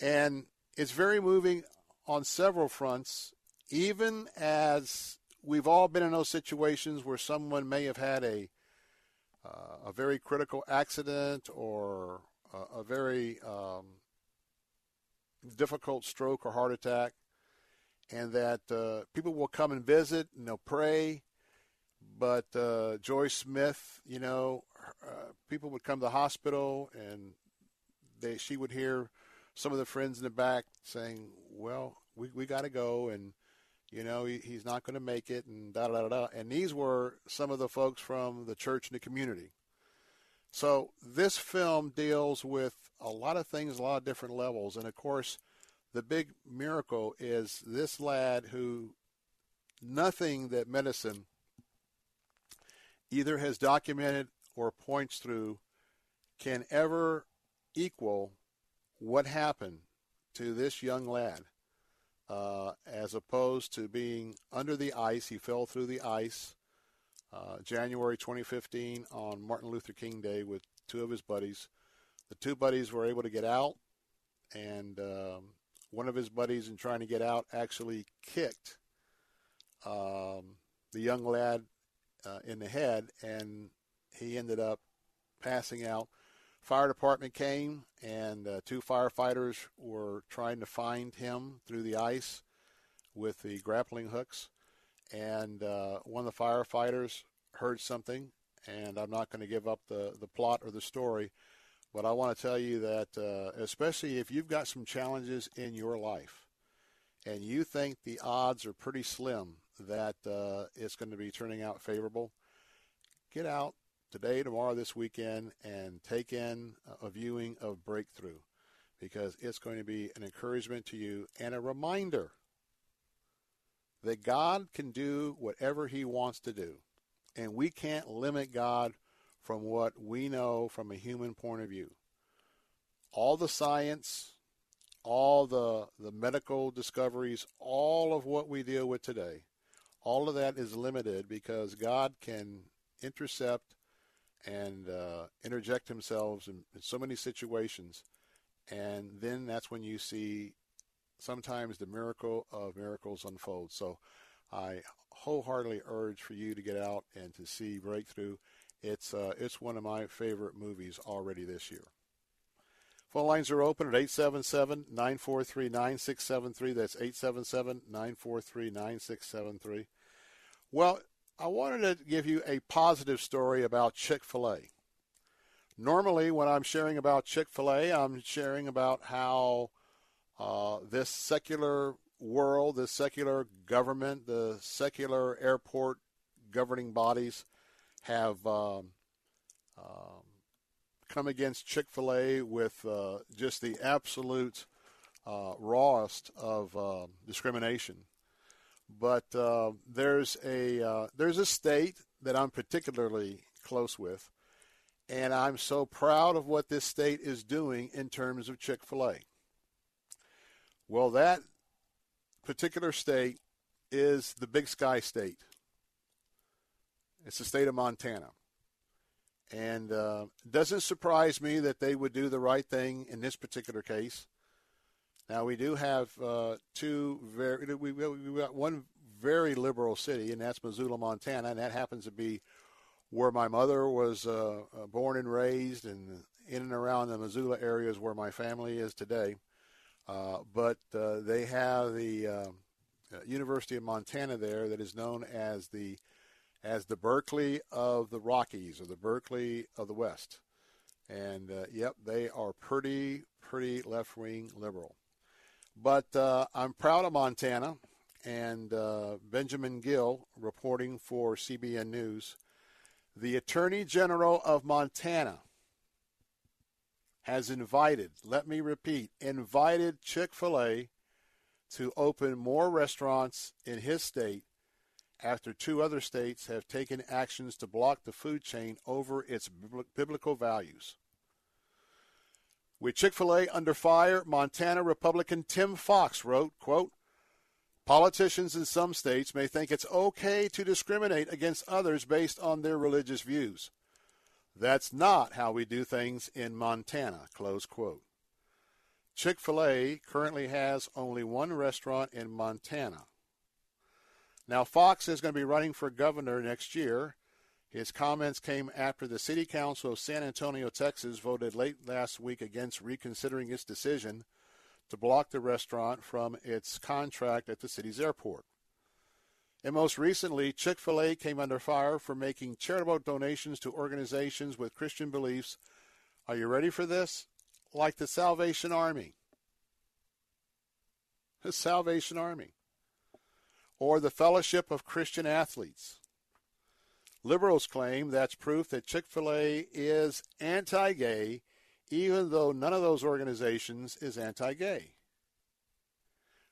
And it's very moving on several fronts, even as we've all been in those situations where someone may have had a uh, a very critical accident or a, a very um, difficult stroke or heart attack, and that uh, people will come and visit and they'll pray. But uh, Joyce Smith, you know, uh, people would come to the hospital and they she would hear some of the friends in the back saying, "Well, we we got to go," and you know he, he's not going to make it, and da da da da. And these were some of the folks from the church and the community. So this film deals with a lot of things, a lot of different levels, and of course, the big miracle is this lad who nothing that medicine either has documented or points through can ever equal what happened to this young lad. Uh, as opposed to being under the ice, he fell through the ice uh, January 2015 on Martin Luther King Day with two of his buddies. The two buddies were able to get out, and um, one of his buddies, in trying to get out, actually kicked um, the young lad uh, in the head, and he ended up passing out. Fire department came, and uh, two firefighters were trying to find him through the ice with the grappling hooks. and uh, one of the firefighters heard something, and I'm not going to give up the, the plot or the story, but I want to tell you that, uh, especially if you've got some challenges in your life, and you think the odds are pretty slim that uh, it's going to be turning out favorable, get out today, tomorrow, this weekend, and take in a viewing of Breakthrough because it's going to be an encouragement to you and a reminder that God can do whatever He wants to do. And we can't limit God from what we know from a human point of view. All the science, all the, the medical discoveries, all of what we deal with today, all of that is limited because God can intercept and uh, interject himself in, in so many situations. And then that's when you see sometimes the miracle of miracles unfold. So I wholeheartedly urge for you to get out and to see Breakthrough. It's uh, it's one of my favorite movies already this year. Phone lines are open at 877-943-9673. That's 877-943-9673. Well, I wanted to give you a positive story about Chick-fil-A. Normally, when I'm sharing about Chick-fil-A, I'm sharing about how uh, this secular world, this secular government, the secular airport governing bodies have um, um, come against Chick fil A with uh, just the absolute uh, rawest of uh, discrimination. But uh, there's, a, uh, there's a state that I'm particularly close with, and I'm so proud of what this state is doing in terms of Chick fil A. Well, that particular state is the Big Sky State. It's the state of Montana. And uh, doesn't surprise me that they would do the right thing in this particular case. Now, we do have uh, two very, we, we got one very liberal city, and that's Missoula, Montana, and that happens to be where my mother was uh, uh born and raised, and in and around the Missoula area is where my family is today. Uh, but uh, they have the uh, University of Montana there that is known as the as the Berkeley of the Rockies or the Berkeley of the West. And uh, yep, they are pretty pretty left wing liberal. But uh, I'm proud of Montana and Benjamin Gill reporting for CBN News. The Attorney General of Montana has invited, let me repeat, invited Chick fil A to open more restaurants in his state after two other states have taken actions to block the food chain over its biblical values. With Chick fil A under fire, Montana Republican Tim Fox wrote, quote, Politicians in some states may think it's okay to discriminate against others based on their religious views. That's not how we do things in Montana, close quote. Chick-fil-A currently has only one restaurant in Montana. Now, Fox is going to be running for governor next year. His comments came after the City Council of San Antonio, Texas voted late last week against reconsidering its decision to block the restaurant from its contract at the city's airport. And most recently, Chick fil A came under fire for making charitable donations to organizations with Christian beliefs. Are you ready for this? Like the Salvation Army. The Salvation Army. Or the Fellowship of Christian Athletes. Liberals claim that's proof that Chick fil A is anti gay, even though none of those organizations is anti gay.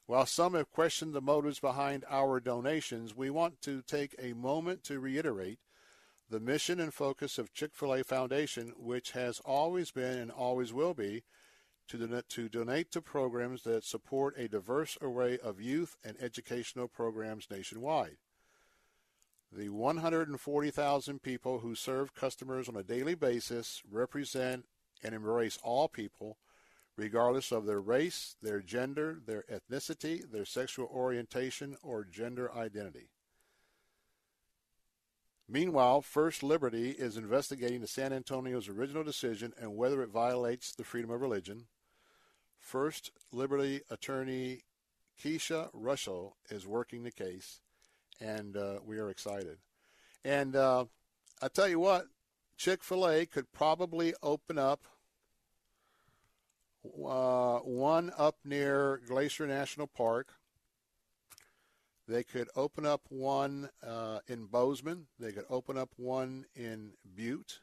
While some have questioned the motives behind our donations, we want to take a moment to reiterate the mission and focus of Chick fil A Foundation, which has always been and always will be to donate, to donate to programs that support a diverse array of youth and educational programs nationwide. The 140,000 people who serve customers on a daily basis represent and embrace all people regardless of their race, their gender, their ethnicity, their sexual orientation, or gender identity. Meanwhile, First Liberty is investigating the San Antonio's original decision and whether it violates the freedom of religion. First Liberty attorney Keisha Russell is working the case, and uh, we are excited. And uh, I tell you what, Chick Fil A could probably open up uh, one up near Glacier National Park. They could open up one uh, in Bozeman. They could open up one in Butte.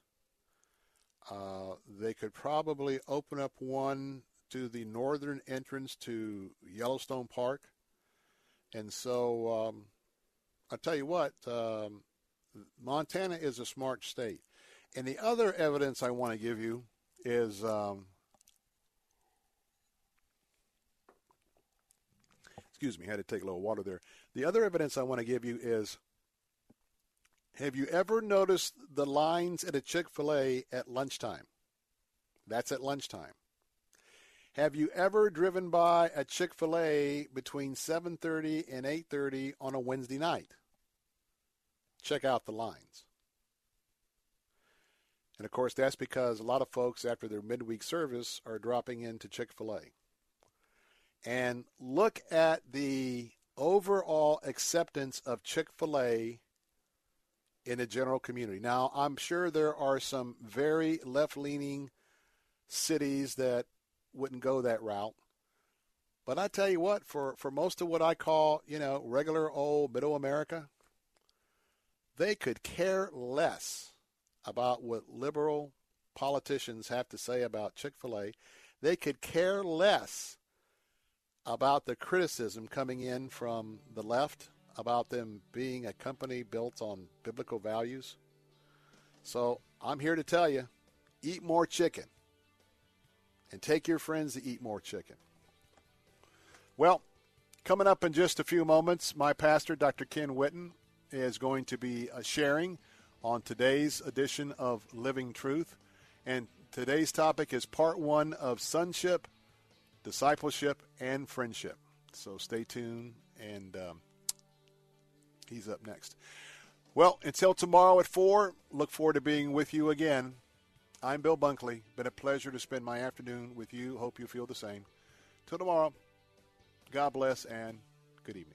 Uh, they could probably open up one to the northern entrance to Yellowstone Park. And so um, I'll tell you what, um, Montana is a smart state. And the other evidence I want to give you is um, excuse me, I had to take a little water there. The other evidence I want to give you is have you ever noticed the lines at a Chick fil A at lunchtime? That's at lunchtime. Have you ever driven by a Chick fil A between 7.30 and 8.30 on a Wednesday night? Check out the lines. And of course, that's because a lot of folks, after their midweek service, are dropping into Chick fil A. And look at the overall acceptance of Chick fil A in the general community. Now, I'm sure there are some very left leaning cities that wouldn't go that route. But I tell you what, for, for most of what I call, you know, regular old middle America, they could care less about what liberal politicians have to say about Chick fil A. They could care less about the criticism coming in from the left about them being a company built on biblical values. So I'm here to tell you eat more chicken and take your friends to eat more chicken. Well, coming up in just a few moments, my pastor, Dr. Ken Whitten, is going to be uh, sharing on today's edition of Living Truth. And today's topic is part one of sonship, discipleship, and friendship. So stay tuned, and um, he's up next. Well, until tomorrow at 4, look forward to being with you again. I'm Bill Bunkley. Been a pleasure to spend my afternoon with you. Hope you feel the same. Till tomorrow, God bless and good evening.